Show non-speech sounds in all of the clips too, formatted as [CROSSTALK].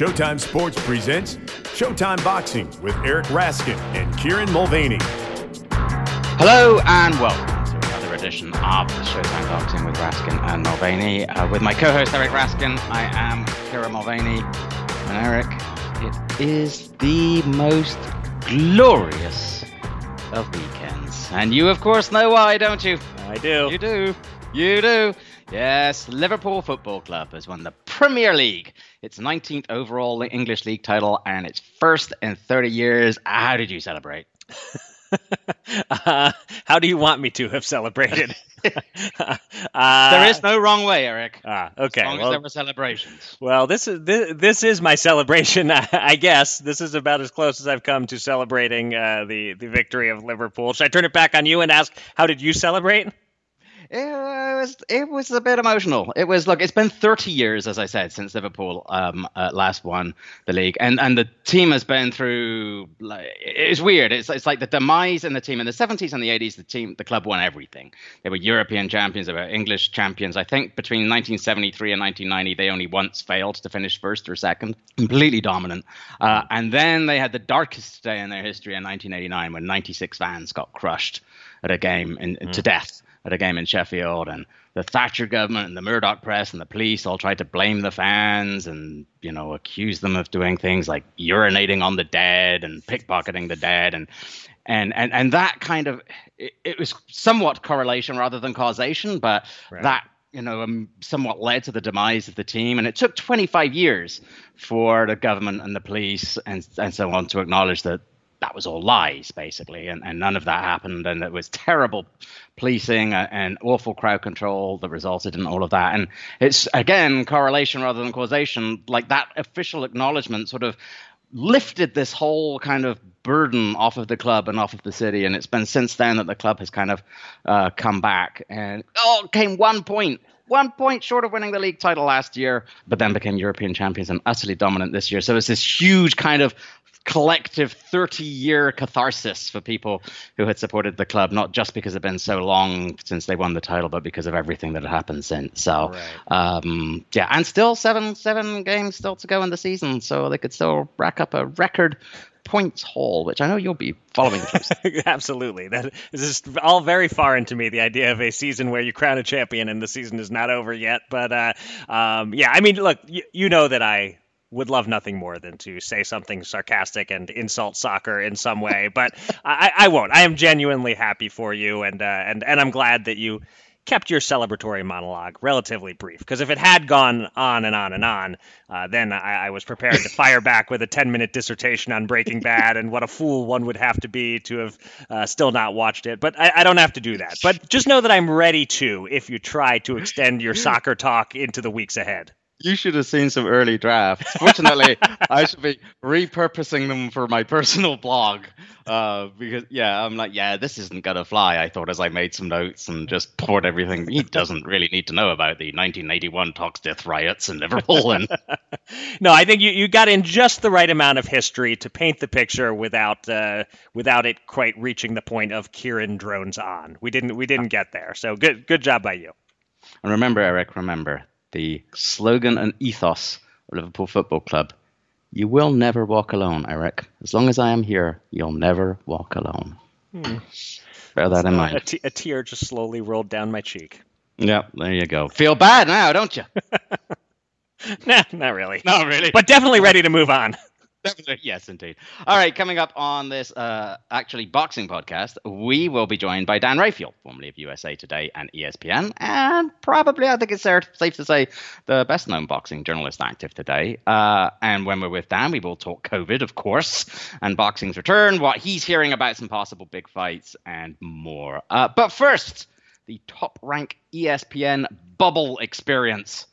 Showtime Sports presents Showtime Boxing with Eric Raskin and Kieran Mulvaney. Hello and welcome to another edition of Showtime Boxing with Raskin and Mulvaney. Uh, with my co-host Eric Raskin, I am Kieran Mulvaney. And Eric, it is the most glorious of weekends. And you, of course, know why, don't you? I do. You do. You do. Yes, Liverpool Football Club has won the Premier League, its 19th overall English league title, and its first in 30 years. How did you celebrate? [LAUGHS] uh, how do you want me to have celebrated? [LAUGHS] [LAUGHS] uh, there is no wrong way, Eric. Ah, okay. As long well, as there were celebrations. Well, this is this, this is my celebration, I guess. This is about as close as I've come to celebrating uh, the the victory of Liverpool. Should I turn it back on you and ask how did you celebrate? It was it was a bit emotional. It was look, it's been 30 years, as I said, since Liverpool um, uh, last won the league, and and the team has been through. Like, it's weird. It's it's like the demise in the team in the 70s and the 80s. The team, the club won everything. They were European champions. They were English champions. I think between 1973 and 1990, they only once failed to finish first or second. Completely dominant. Uh, and then they had the darkest day in their history in 1989 when 96 fans got crushed at a game in, mm. to death at a game in Sheffield, and the Thatcher government and the Murdoch press and the police all tried to blame the fans and you know accuse them of doing things like urinating on the dead and pickpocketing the dead and and and and that kind of it, it was somewhat correlation rather than causation, but right. that you know, um, somewhat led to the demise of the team. And it took 25 years for the government and the police and, and so on to acknowledge that that was all lies, basically, and, and none of that happened. And it was terrible policing and awful crowd control that resulted in all of that. And it's, again, correlation rather than causation. Like that official acknowledgement sort of lifted this whole kind of burden off of the club and off of the city. And it's been since then that the club has kind of uh, come back. And oh, came one point one point short of winning the league title last year, but then became European champions and utterly dominant this year. So it's this huge kind of collective 30 year catharsis for people who had supported the club, not just because it's been so long since they won the title, but because of everything that had happened since. So, right. um, yeah, and still seven seven games still to go in the season, so they could still rack up a record points haul, which I know you'll be following. [LAUGHS] Absolutely, that is all very foreign to me. The idea of a season where you crown a champion and the season is not over yet. But uh, um, yeah, I mean, look, you know that I would love nothing more than to say something sarcastic and insult soccer in some way, but [LAUGHS] I, I, won't. I am genuinely happy for you, and uh, and and I'm glad that you kept your celebratory monologue relatively brief. Because if it had gone on and on and on, uh, then I, I, was prepared to fire back with a 10 minute dissertation on Breaking Bad and what a fool one would have to be to have uh, still not watched it. But I, I, don't have to do that. But just know that I'm ready to if you try to extend your [LAUGHS] soccer talk into the weeks ahead you should have seen some early drafts. Fortunately, [LAUGHS] I should be repurposing them for my personal blog. Uh, because yeah, I'm like, yeah, this isn't gonna fly. I thought as I made some notes and just poured everything. He doesn't really need to know about the 1981 Toxteth riots in Liverpool. And [LAUGHS] no, I think you, you got in just the right amount of history to paint the picture without uh, without it quite reaching the point of Kieran drones on. We didn't we didn't get there. So good good job by you. And remember, Eric, remember the slogan and ethos of Liverpool Football Club. You will never walk alone, Eric. As long as I am here, you'll never walk alone. Hmm. Bear that in mind. A, t- a tear just slowly rolled down my cheek. Yeah, there you go. Feel bad now, don't you? [LAUGHS] nah, not really. Not really. But definitely ready to move on. [LAUGHS] yes, indeed. All right, coming up on this uh, actually boxing podcast, we will be joined by Dan Rafael, formerly of USA Today and ESPN, and probably, I think it's safe to say, the best known boxing journalist active today. Uh, and when we're with Dan, we will talk COVID, of course, and boxing's return, what he's hearing about some possible big fights, and more. Uh, but first, the top rank ESPN bubble experience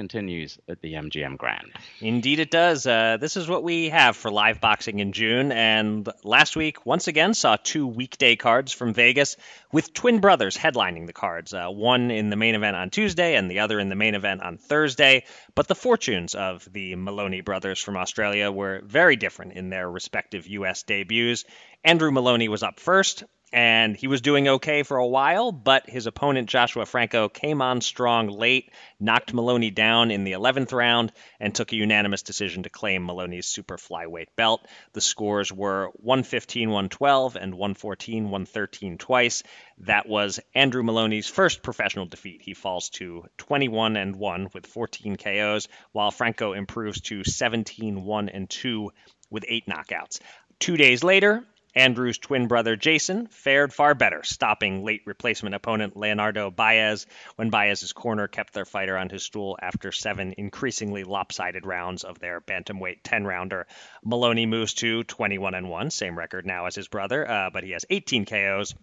continues at the MGM Grand. Indeed, it does. Uh, this is what we have for live boxing in June. And last week, once again, saw two weekday cards from Vegas with twin brothers headlining the cards. Uh, one in the main event on Tuesday and the other in the main event on Thursday. But the fortunes of the Moloney brothers from Australia were very different in their respective U.S. debuts. Andrew Moloney was up first and he was doing okay for a while, but his opponent Joshua Franco came on strong late, knocked Moloney down in the 11th round, and took a unanimous decision to claim Moloney's super flyweight belt. The scores were 115 112 and 114 113 twice. That was Andrew Moloney's first professional defeat. He falls to 21 and 1 with 14 KOs, while Franco improves to 17 1 and 2 with eight knockouts. Two days later, Andrew's twin brother Jason fared far better, stopping late replacement opponent Leonardo Baez when Baez's corner kept their fighter on his stool after seven increasingly lopsided rounds of their bantamweight 10 rounder. Moloney moves to 21 and 1, same record now as his brother, uh, but he has 18 KOs.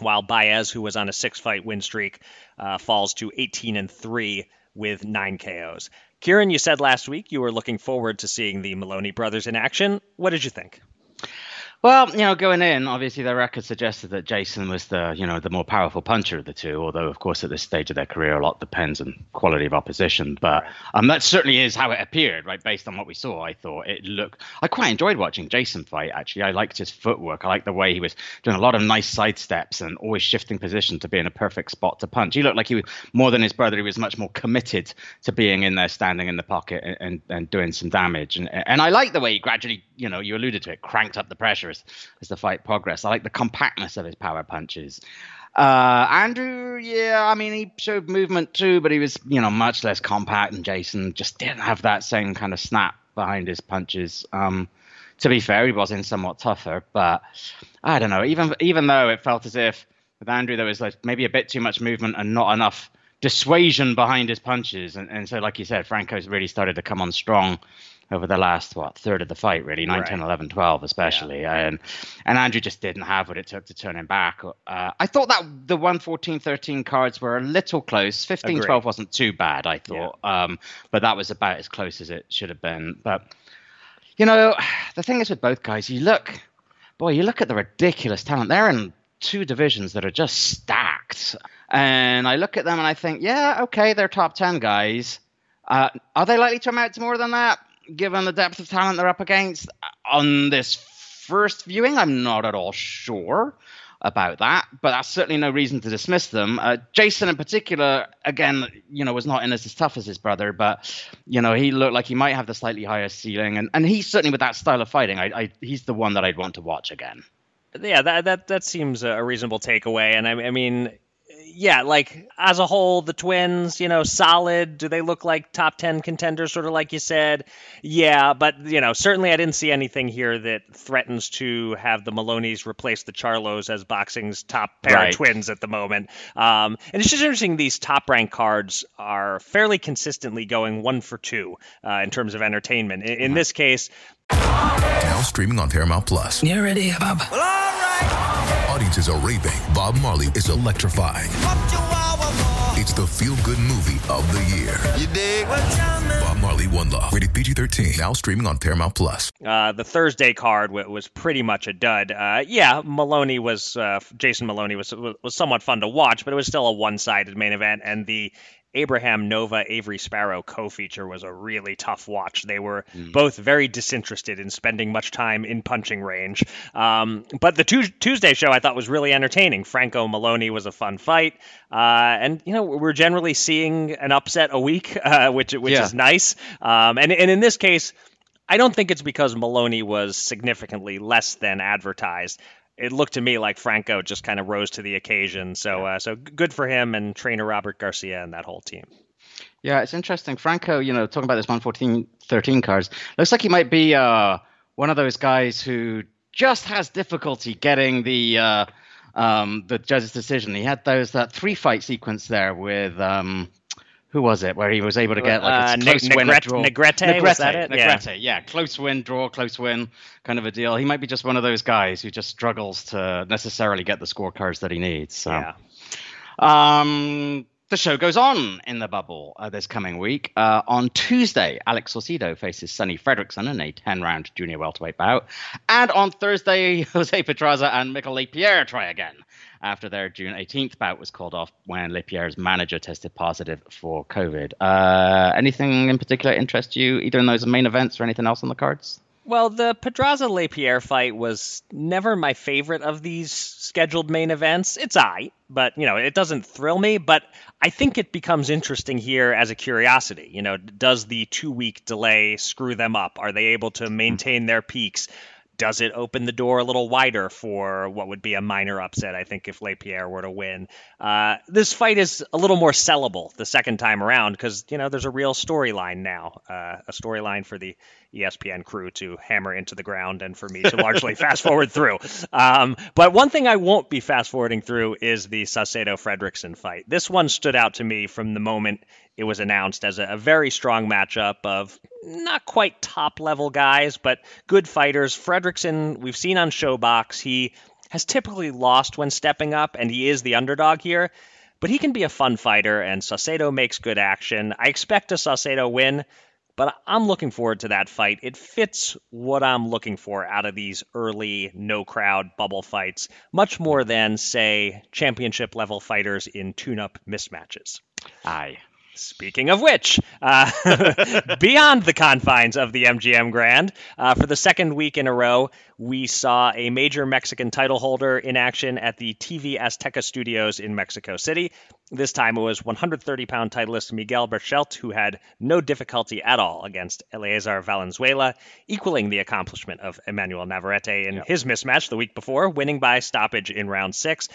While Baez, who was on a six fight win streak, uh, falls to 18 and 3 with nine KOs. Kieran, you said last week you were looking forward to seeing the Moloney brothers in action. What did you think? Well, you know, going in, obviously the record suggested that Jason was the, you know, the more powerful puncher of the two. Although, of course, at this stage of their career, a lot depends on quality of opposition. But um, that certainly is how it appeared, right? Based on what we saw, I thought it looked. I quite enjoyed watching Jason fight. Actually, I liked his footwork. I liked the way he was doing a lot of nice side steps and always shifting position to be in a perfect spot to punch. He looked like he was more than his brother. He was much more committed to being in there, standing in the pocket, and and, and doing some damage. And and I like the way he gradually, you know, you alluded to it, cranked up the pressure as, as the fight progressed. I like the compactness of his power punches. Uh, Andrew, yeah, I mean, he showed movement too, but he was, you know, much less compact than Jason. Just didn't have that same kind of snap behind his punches. Um, to be fair, he was in somewhat tougher, but I don't know. Even even though it felt as if with Andrew there was like maybe a bit too much movement and not enough dissuasion behind his punches, and, and so like you said, Franco's really started to come on strong over the last what third of the fight really 9 right. 10 11 12 especially. Yeah. and and andrew just didn't have what it took to turn him back. Uh, i thought that the 114 13 cards were a little close. 15 12 wasn't too bad i thought. Yeah. um, but that was about as close as it should have been. But you know the thing is with both guys you look boy you look at the ridiculous talent. They're in two divisions that are just stacked. And i look at them and i think yeah okay they're top 10 guys. Uh, are they likely to amount to more than that? Given the depth of talent they're up against on this first viewing, I'm not at all sure about that, but that's certainly no reason to dismiss them. Uh, Jason, in particular, again, you know, was not in as, as tough as his brother, but you know, he looked like he might have the slightly higher ceiling, and and he's certainly with that style of fighting, I, I he's the one that I'd want to watch again. Yeah, that that that seems a reasonable takeaway, and I, I mean, yeah, like as a whole, the Twins, you know, solid. Do they look like top 10 contenders, sort of like you said? Yeah, but, you know, certainly I didn't see anything here that threatens to have the Moloneys replace the Charlos as boxing's top pair right. of twins at the moment. Um, and it's just interesting, these top ranked cards are fairly consistently going one for two uh, in terms of entertainment. In, in mm-hmm. this case, now streaming on Paramount Plus. You ready, Bob? Well, all right. Audiences are raving. Bob Marley is electrifying. It's the feel-good movie of the year. You dig? Bob Marley, One Love, rated PG-13. Now streaming on Paramount Plus. Uh, the Thursday card w- was pretty much a dud. Uh, yeah, Moloney was uh, Jason Moloney was was somewhat fun to watch, but it was still a one-sided main event, and the Abraham Nova Avery Sparrow co feature was a really tough watch. They were mm. both very disinterested in spending much time in punching range. Um, but the tu- Tuesday show I thought was really entertaining. Franco Moloney was a fun fight. Uh, and, you know, we're generally seeing an upset a week, [LAUGHS] uh, which, which yeah. is nice. Um, and, and in this case, I don't think it's because Moloney was significantly less than advertised it looked to me like Franco just kind of rose to the occasion. So uh, so good for him and trainer Robert Garcia and that whole team. Yeah, it's interesting. Franco, you know, talking about this 114 13 cards, looks like he might be uh, one of those guys who just has difficulty getting the uh, um, the judge's decision. He had those that three fight sequence there with um, who was it where he was able to get like a uh, close win, draw. Negrete, Negrete, was that it? Negrete, yeah. yeah, close win, draw, close win, kind of a deal. He might be just one of those guys who just struggles to necessarily get the scorecards that he needs. So. Yeah. Um, the show goes on in the bubble uh, this coming week. Uh, on Tuesday, Alex Saucedo faces Sonny Fredrickson in a 10 round junior welterweight bout. And on Thursday, [LAUGHS] Jose Pedraza and Mikkel LesPierre try again after their June 18th bout was called off when LesPierre's manager tested positive for COVID. Uh, anything in particular interest you, either in those main events or anything else on the cards? Well, the Pedraza LesPierre fight was never my favorite of these scheduled main events. It's I, but you know, it doesn't thrill me, but I think it becomes interesting here as a curiosity. You know, does the 2-week delay screw them up? Are they able to maintain their peaks? Does it open the door a little wider for what would be a minor upset? I think if LesPierre were to win, uh, this fight is a little more sellable the second time around because you know there's a real storyline now, uh, a storyline for the ESPN crew to hammer into the ground and for me to largely [LAUGHS] fast forward through. Um, but one thing I won't be fast forwarding through is the Saucedo Fredrickson fight. This one stood out to me from the moment it was announced as a, a, very strong matchup of not quite top level guys, but good fighters. Fredrickson, we've seen on Showbox, he has typically lost when stepping up, and he is the underdog here. But he can be a fun fighter, and Saucedo makes good action. I expect a Saucedo win, but I'm looking forward to that fight. It fits what I'm looking for out of these early, no crowd bubble fights, much more than, say, championship level fighters in tune up mismatches. Aye. Speaking of which, uh, [LAUGHS] beyond the confines of the MGM Grand, uh, for the second week in a row, we saw a major Mexican title holder in action at the TV Azteca Studios in Mexico City. This time it was 130 pound titleist Miguel Berchelt, who had no difficulty at all against Eleazar Valenzuela, equaling the accomplishment of Emmanuel Navarrete in yep. his mismatch the week before, winning by stoppage in round six.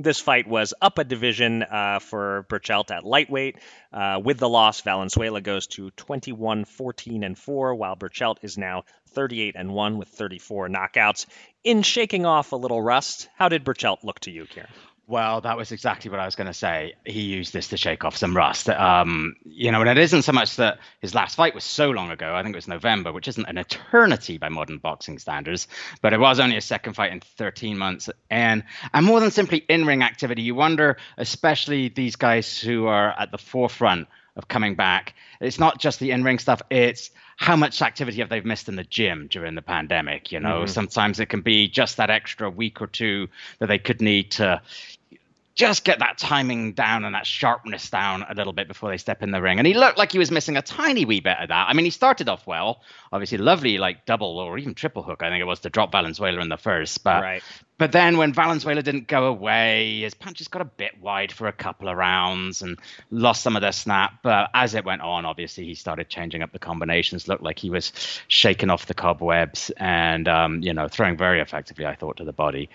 This fight was up a division uh, for Berchelt at lightweight. Uh, with the loss, Valenzuela goes to 21 14 and 4, while Berchelt is now 38 and 1 with 34 knockouts. In shaking off a little rust, how did Berchelt look to you, Kieran? Well, that was exactly what I was going to say. He used this to shake off some rust. Um, you know, and it isn't so much that his last fight was so long ago. I think it was November, which isn't an eternity by modern boxing standards, but it was only a second fight in 13 months. And and more than simply in-ring activity, you wonder, especially these guys who are at the forefront of coming back. It's not just the in-ring stuff. It's how much activity have they missed in the gym during the pandemic? You know, mm-hmm. sometimes it can be just that extra week or two that they could need to, just get that timing down and that sharpness down a little bit before they step in the ring. And he looked like he was missing a tiny wee bit of that. I mean, he started off well, obviously lovely like double or even triple hook. I think it was to drop Valenzuela in the first, but right. But then when Valenzuela didn't go away, his punches got a bit wide for a couple of rounds and lost some of their snap. But as it went on, obviously he started changing up the combinations. Looked like he was shaking off the cobwebs and um, you know throwing very effectively, I thought, to the body,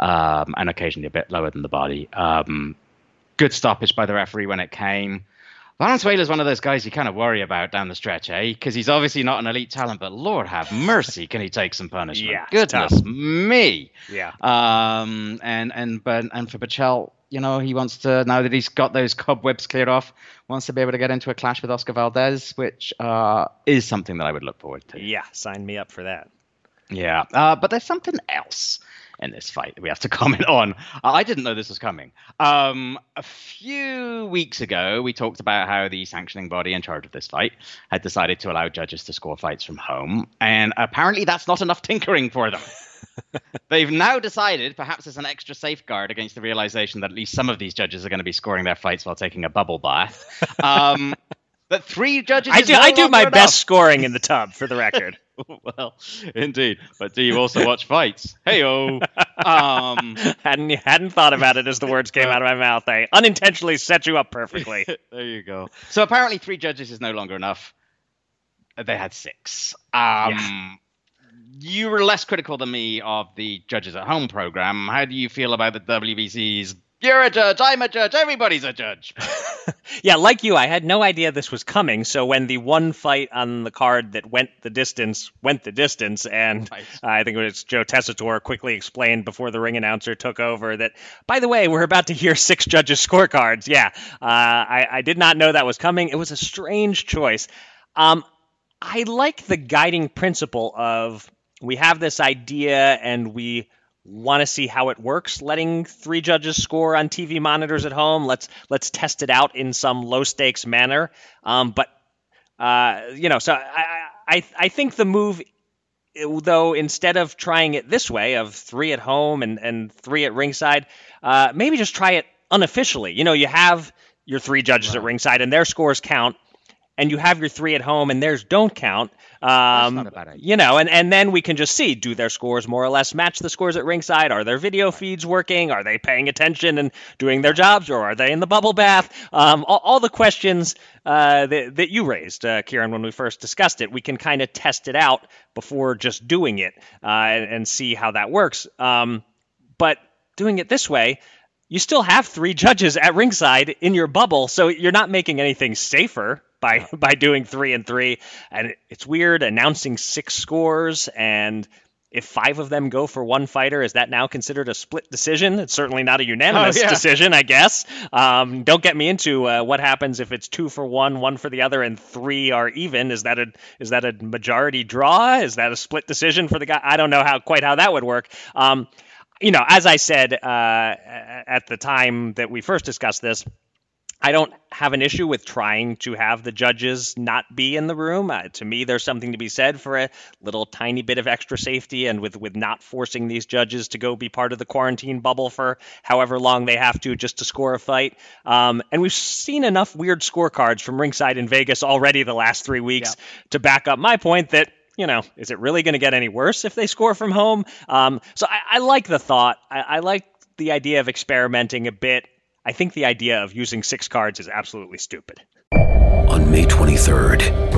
um, and occasionally a bit lower than the body. Um, good stoppage by the referee when it came. Valenzuela is one of those guys you kind of worry about down the stretch, eh? Because he's obviously not an elite talent, but Lord have mercy, can he take some punishment? Yeah, goodness tough. me. Yeah. Um, and and but and for Berchelt, you know, he wants to now that he's got those cobwebs cleared off, wants to be able to get into a clash with Oscar Valdez, which uh, is something that I would look forward to. Yeah, sign me up for that. Yeah, uh, but there's something else in this fight that we have to [LAUGHS] comment on. I didn't know this was coming. Um, a few weeks ago, we talked about how the sanctioning body in charge of this fight had decided to allow judges to score fights from home, and apparently that's not enough tinkering for them. [LAUGHS] They've now decided, perhaps as an extra safeguard against the realization that at least some of these judges are going to be scoring their fights while taking a bubble bath. [LAUGHS] Um, that three judges. I do. No I do my enough. best scoring in the [LAUGHS] tub, for the record. [LAUGHS] well, indeed. But do you also watch fights? Hey oh. [LAUGHS] Um, hadn't hadn't thought about it as the words came out of my mouth. I unintentionally set you up perfectly. there you go. So apparently, three judges is no longer enough. They had six. Um, yeah. You were less critical than me of the judges at home program. How do you feel about the WBC's you're a judge. I'm a judge. Everybody's a judge. [LAUGHS] yeah, like you, I had no idea this was coming. So when the one fight on the card that went the distance went the distance, and nice. uh, I think it was Joe Tessitore quickly explained before the ring announcer took over that, by the way, we're about to hear six judges' scorecards. Yeah, uh, I, I, did not know that was coming. It was a strange choice. Um, I like the guiding principle of we have this idea and we want to see how it works letting three judges score on TV monitors at home. Let's let's test it out in some low stakes manner. Um, but uh, you know, so I, I I think the move though instead of trying it this way of three at home and, and three at ringside, uh, maybe just try it unofficially. You know, you have your three judges right. at ringside and their scores count. And you have your three at home and theirs don't count. Um, you know, and, and then we can just see do their scores more or less match the scores at ringside? Are their video feeds working? Are they paying attention and doing their jobs, or are they in the bubble bath? Um, all, all, the questions uh, that, that you raised, uh, Kieran, when we first discussed it, we can kind of test it out before just doing it uh, and, and, see how that works. Um, but doing it this way, you still have three judges at ringside in your bubble, so you're not making anything safer by [LAUGHS] by doing three and three. And it's weird announcing six scores and. If five of them go for one fighter, is that now considered a split decision? It's certainly not a unanimous oh, yeah. decision, I guess. Um, don't get me into uh, what happens if it's two for one, one for the other, and three are even. Is that a is that a majority draw? Is that a split decision for the guy? I don't know how quite how that would work. Um, you know, as I said uh, at the time that we first discussed this, I don't have an issue with trying to have the judges not be in the room. Uh, to me, there's something to be said for a little tiny bit of extra safety, and with with not forcing these judges to go be part of the quarantine bubble for however long they have to just to score a fight. Um, and we've seen enough weird scorecards from ringside in Vegas already the last three weeks yeah. to back up my point that you know, is it really going to get any worse if they score from home? Um, so I, I, like the thought. I, I like the idea of experimenting a bit. I think the idea of using six cards is absolutely stupid. On May 23rd,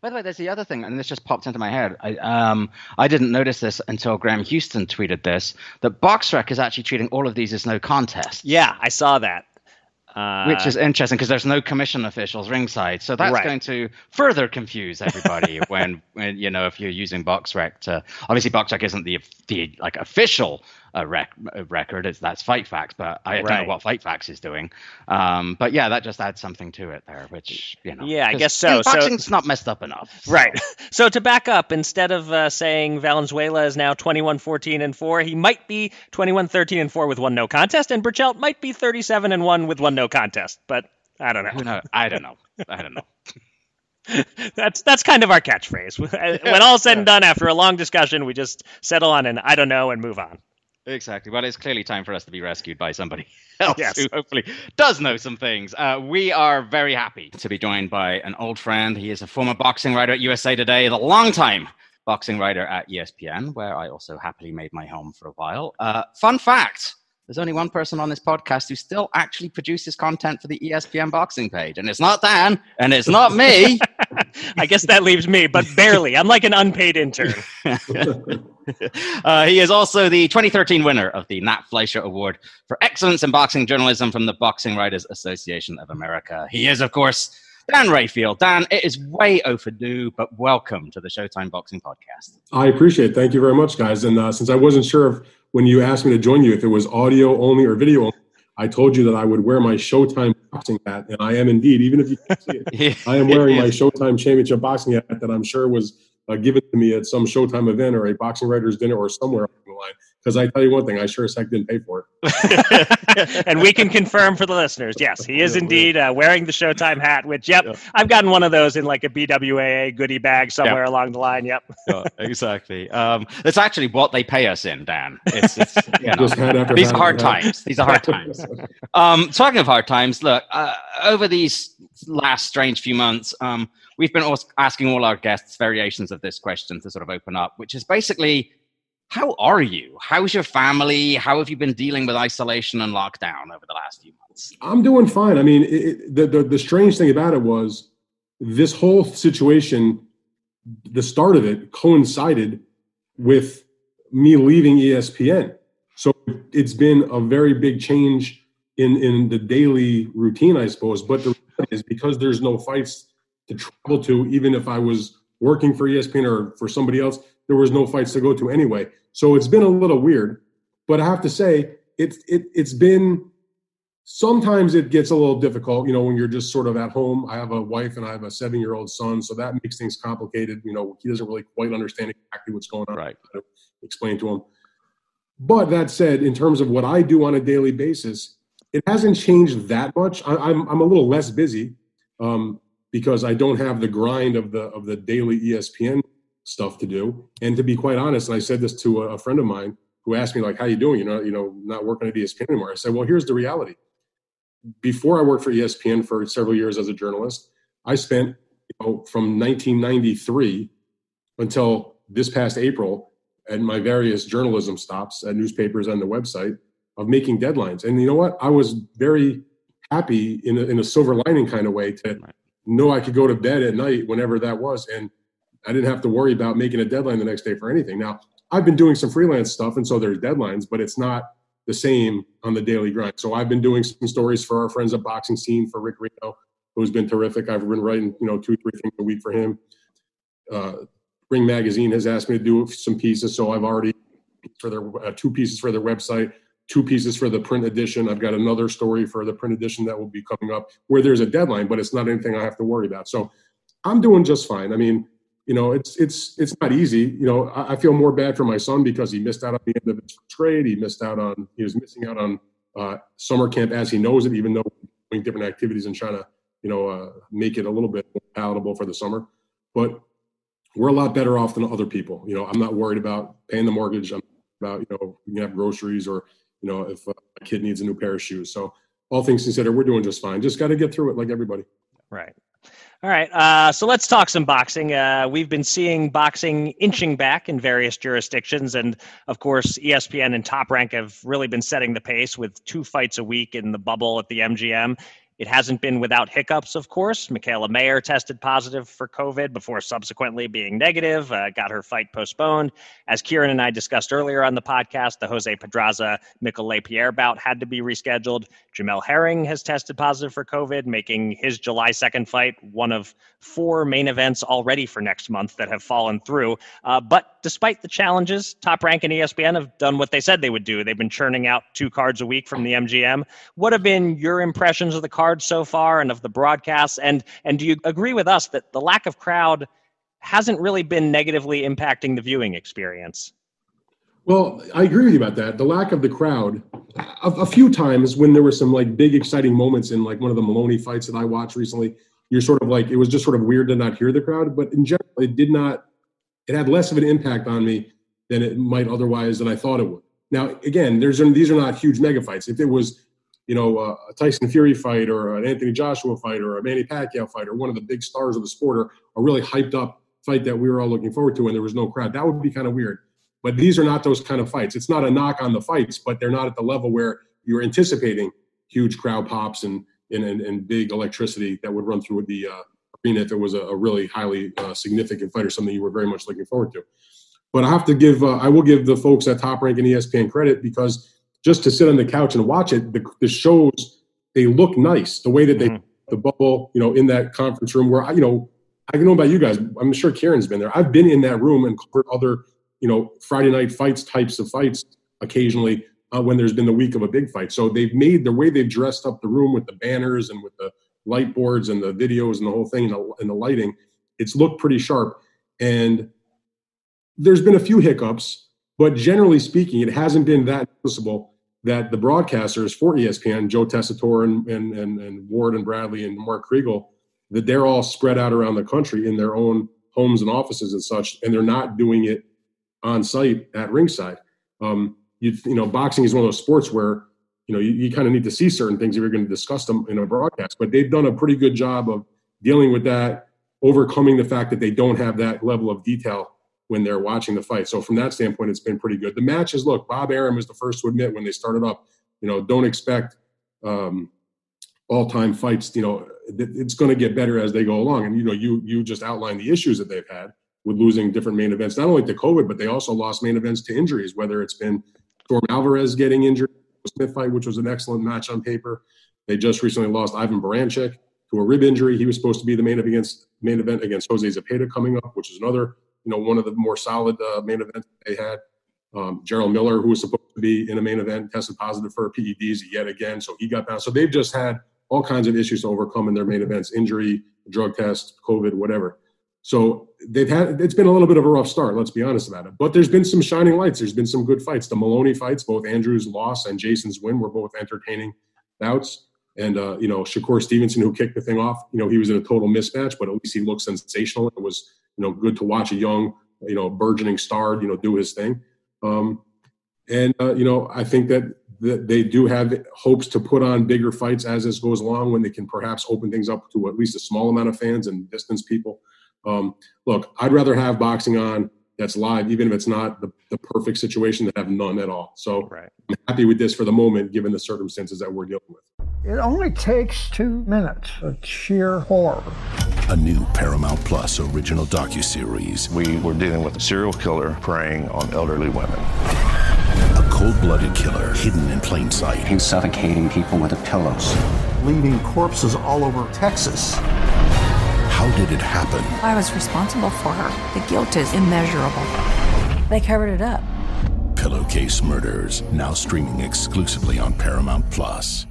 By the way, there's the other thing, and this just popped into my head. I um I didn't notice this until Graham Houston tweeted this that BoxRec is actually treating all of these as no contest. Yeah, I saw that. Uh, Which is interesting because there's no commission officials ringside, so that's right. going to further confuse everybody [LAUGHS] when, when you know if you're using BoxRec to obviously BoxRec isn't the the like official a, rec- a record. It's that's Fight Facts, but I right. don't know what Fight Facts is doing. Um, but yeah, that just adds something to it there, which you know. Yeah, I guess so. Boxing's so, not messed up enough. So. [LAUGHS] Right. So to back up, instead of uh, saying Valenzuela is now 21 14 and 4, he might be 21 13 and 4 with one no contest, and Berchelt might be 37 and 1 with one no contest. But I don't know. I don't know. I don't know. [LAUGHS] [LAUGHS] that's that's kind of our catchphrase. when all said and done, after a long discussion, we just settle on an I don't know and move on. Exactly. Well, it's clearly time for us to be rescued by somebody [LAUGHS] else yes. who hopefully does know some things. Uh, we are very happy to be joined by an old friend. He is a former boxing writer at USA Today, the long time boxing writer at ESPN, where I also happily made my home for a while. Uh, fun fact there's only one person on this podcast who still actually produces content for the ESPN boxing page, and it's not Dan, and it's not me. [LAUGHS] I guess that leaves me, but barely. I'm like an unpaid intern. [LAUGHS] [LAUGHS] uh, he is also the 2013 winner of the Nat Fleischer Award for Excellence in Boxing Journalism from the Boxing Writers Association of America. He is, of course, Dan Rafael. Dan, it is way overdue, but welcome to the Showtime Boxing Podcast. I appreciate it. Thank you very much, guys. And uh, since I wasn't sure if when you asked me to join you if it was audio only or video only. I told you that I would wear my Showtime boxing hat, and I am indeed, even if you can't see it. [LAUGHS] I am wearing my [LAUGHS] Showtime Championship boxing hat that I'm sure was uh, given to me at some Showtime event or a boxing writers dinner or somewhere along the line. Because I tell you one thing, I sure as heck didn't pay for it. [LAUGHS] and we can confirm for the listeners, yes, he is indeed uh, wearing the Showtime hat. Which, yep, yep, I've gotten one of those in like a BWAA goodie bag somewhere yep. along the line. Yep, oh, exactly. Um, that's actually what they pay us in, Dan. It's, it's [LAUGHS] you know, these are hard times. These are hard [LAUGHS] times. Um, talking of hard times, look uh, over these last strange few months. Um, we've been asking all our guests variations of this question to sort of open up, which is basically how are you? How's your family? How have you been dealing with isolation and lockdown over the last few months? I'm doing fine. I mean, it, the, the, the strange thing about it was this whole situation, the start of it coincided with me leaving ESPN. So it's been a very big change in in the daily routine, I suppose. But the is because there's no fights to travel to, even if I was working for ESPN or for somebody else, there was no fights to go to anyway. So it's been a little weird, but I have to say it's it it's been sometimes it gets a little difficult, you know, when you're just sort of at home. I have a wife and I have a seven year old son, so that makes things complicated. You know, he doesn't really quite understand exactly what's going on. Right. explain to him. But that said, in terms of what I do on a daily basis, it hasn't changed that much. I, am I'm, I'm a little less busy um, because I don't have the grind of the of the daily ESPN stuff to do. And to be quite honest, and I said this to a, friend of mine who asked me like, "How you doing? You know, you know, not working at ESPN anymore." I said, "Well, here's the reality. Before I worked for ESPN for several years as a journalist, I spent you know, from 1993 until this past April at my various journalism stops at newspapers and the website of making deadlines. And you know what? I was very happy in a, in a silver lining kind of way to know I could go to bed at night whenever that was. And I didn't have to worry about making a deadline the next day for anything. Now, I've been doing some freelance stuff, and so there's deadlines, but it's not the same on the daily grind. So I've been doing some stories for our friends at Boxing Scene for Rick Reeno, who's been terrific. I've been writing, you know, two, three things a week for him. Uh, Ring Magazine has asked me to do some pieces, so I've already for their uh, two pieces for their website, two pieces for the print edition. I've got another story for the print edition that will be coming up where there's a deadline, but it's not anything I have to worry about. So I'm doing just fine. I mean, you know, it's it's it's not easy. You know, I, I feel more bad for my son because he missed out on the end of his trade. He missed out on he was missing out on uh, summer camp as he knows it, even though doing different activities and trying to you know uh, make it a little bit more palatable for the summer. But we're a lot better off than other people. You know, I'm not worried about paying the mortgage. I'm about, you know, you have groceries or, you know, if a kid needs a new pair of shoes. So all things considered, we're doing just fine. Just got to get through it like everybody. Right. All right. Uh, so let's talk some boxing. Uh, we've been seeing boxing inching back in various jurisdictions. And of course, ESPN and Top Rank have really been setting the pace with two fights a week in the bubble at the MGM. It hasn't been without hiccups, of course. Mikaela Mayer tested positive for COVID before subsequently being negative, uh, got her fight postponed. As Kieran and I discussed earlier on the podcast, the Jose Pedraza Mikkel LesPierre bout had to be rescheduled. Jamel Herring has tested positive for COVID, making his July 2nd fight one of four main events already for next month that have fallen through. Uh, but despite the challenges, Top Rank and ESPN have done what they said they would do. They've been churning out two cards a week from the MGM. What have been your impressions of the card? So far and of the broadcasts? And and do you agree with us that the lack of crowd hasn't really been negatively impacting the viewing experience? Well, I agree with you about that. The lack of the crowd. A, a, few times when there were some like big exciting moments in like one of the Moloney fights that I watched recently, you're sort of like it was just sort of weird to not hear the crowd. But in general, it did not. It had less of an impact on me than it might otherwise than I thought it would. Now, again, there's these are not huge mega fights. If it was you know, a Tyson Fury fight or an Anthony Joshua fight or a Manny Pacquiao fight or one of the big stars of the sport or a really hyped up fight that we were all looking forward to and there was no crowd. That would be kind of weird. But these are not those kind of fights. It's not a knock on the fights, but they're not at the level where you're anticipating huge crowd pops and and, and, and big electricity that would run through the uh, arena if it was a, a really highly uh, significant fight or something you were very much looking forward to. But I have to give, uh, I will give the folks at Top Rank and ESPN credit because just to sit on the couch and watch it, the, the shows they look nice. The way that they mm-hmm. the bubble, you know, in that conference room where I, you know, I don't know about you guys. I'm sure Kieran's been there. I've been in that room and covered other, you know, Friday night fights types of fights occasionally uh, when there's been the week of a big fight. So they've made the way they've dressed up the room with the banners and with the light boards and the videos and the whole thing and the, and the lighting. It's looked pretty sharp. And there's been a few hiccups, but generally speaking, it hasn't been that noticeable that the broadcasters for ESPN, Joe Tessitore and, and, and, and Ward and Bradley and Mark Kriegel, that they're all spread out around the country in their own homes and offices and such, and they're not doing it on site at ringside. Um, you, you know, boxing is one of those sports where you know you, you kind of need to see certain things if you're going to discuss them in a broadcast. But they've done a pretty good job of dealing with that, overcoming the fact that they don't have that level of detail when they're watching the fight. So from that standpoint, it's been pretty good. The matches, look, Bob Arum was the first to admit when they started up, you know, don't expect um, all-time fights. You know, it's going to get better as they go along. And you know, you you just outlined the issues that they've had with losing different main events, not only to COVID, but they also lost main events to injuries. Whether it's been Storm Alvarez getting injured, Smith fight, which was an excellent match on paper. They just recently lost Ivan Baranchyk to a rib injury. He was supposed to be the main event against main event against Jose Zepeda coming up, which is another you know one of the more solid uh, main events they had. Um, Jarrell Miller, who was supposed to be in a main event, tested positive for PEDs yet again, so he got down. So they've just had all kinds of issues to overcome in their main events: injury, drug test, COVID, whatever. So they've had it's been a little bit of a rough start. Let's be honest about it. But there's been some shining lights. There's been some good fights. The Moloney fights, both Andrew's loss and Jason's win, were both entertaining bouts. And uh, you know, Shakur Stevenson, who kicked the thing off, you know, he was in a total mismatch, but at least he looked sensational. It was you know good to watch a young, you know, burgeoning star, you know, do his thing. Um, and uh, you know, I think that, that they do have hopes to put on bigger fights as this goes along, when they can perhaps open things up to at least a small amount of fans and distance people. Um, look, I'd rather have boxing on that's live, even if it's not the, the perfect situation, to have none at all. So right. I'm happy with this for the moment, given the circumstances that we're dealing with. It only takes two minutes of sheer horror. A new Paramount Plus original docuseries. We were dealing with a serial killer preying on elderly women. A cold-blooded killer hidden in plain sight. He's suffocating people with the pillows. Leaving corpses all over Texas. How did it happen? I was responsible for her. The guilt is immeasurable. They covered it up. Pillowcase Murders, now streaming exclusively on Paramount Plus.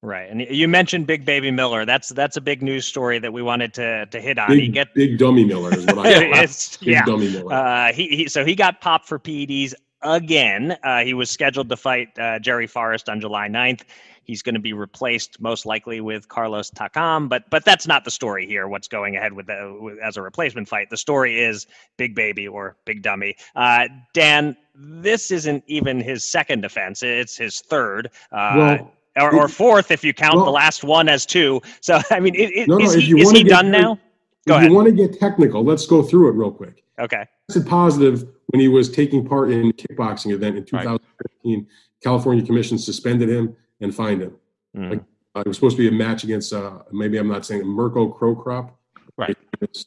Right, and you mentioned Big Baby Miller. That's that's a big news story that we wanted to to hit on. Big, he get Big Dummy Miller is what I [LAUGHS] Big yeah. Dummy Miller. Uh, he, he so he got popped for PEDs again. Uh, he was scheduled to fight uh, Jerry Forrest on July 9th. He's going to be replaced most likely with Carlos Takam, but but that's not the story here. What's going ahead with, the, with as a replacement fight? The story is Big Baby or Big Dummy. Uh, Dan, this isn't even his second defense; it's his third. Uh, well, or, or fourth if you count well, the last one as two. So [LAUGHS] I mean, it, it, no, is he, is he done now? Go if ahead. you want to get technical, let's go through it real quick. Okay. Tested positive when he was taking part in a kickboxing event in 2015. Right. California Commission suspended him and find him. Mm. Like, uh, it was supposed to be a match against uh, maybe I'm not saying Mirko Cro Cop, right?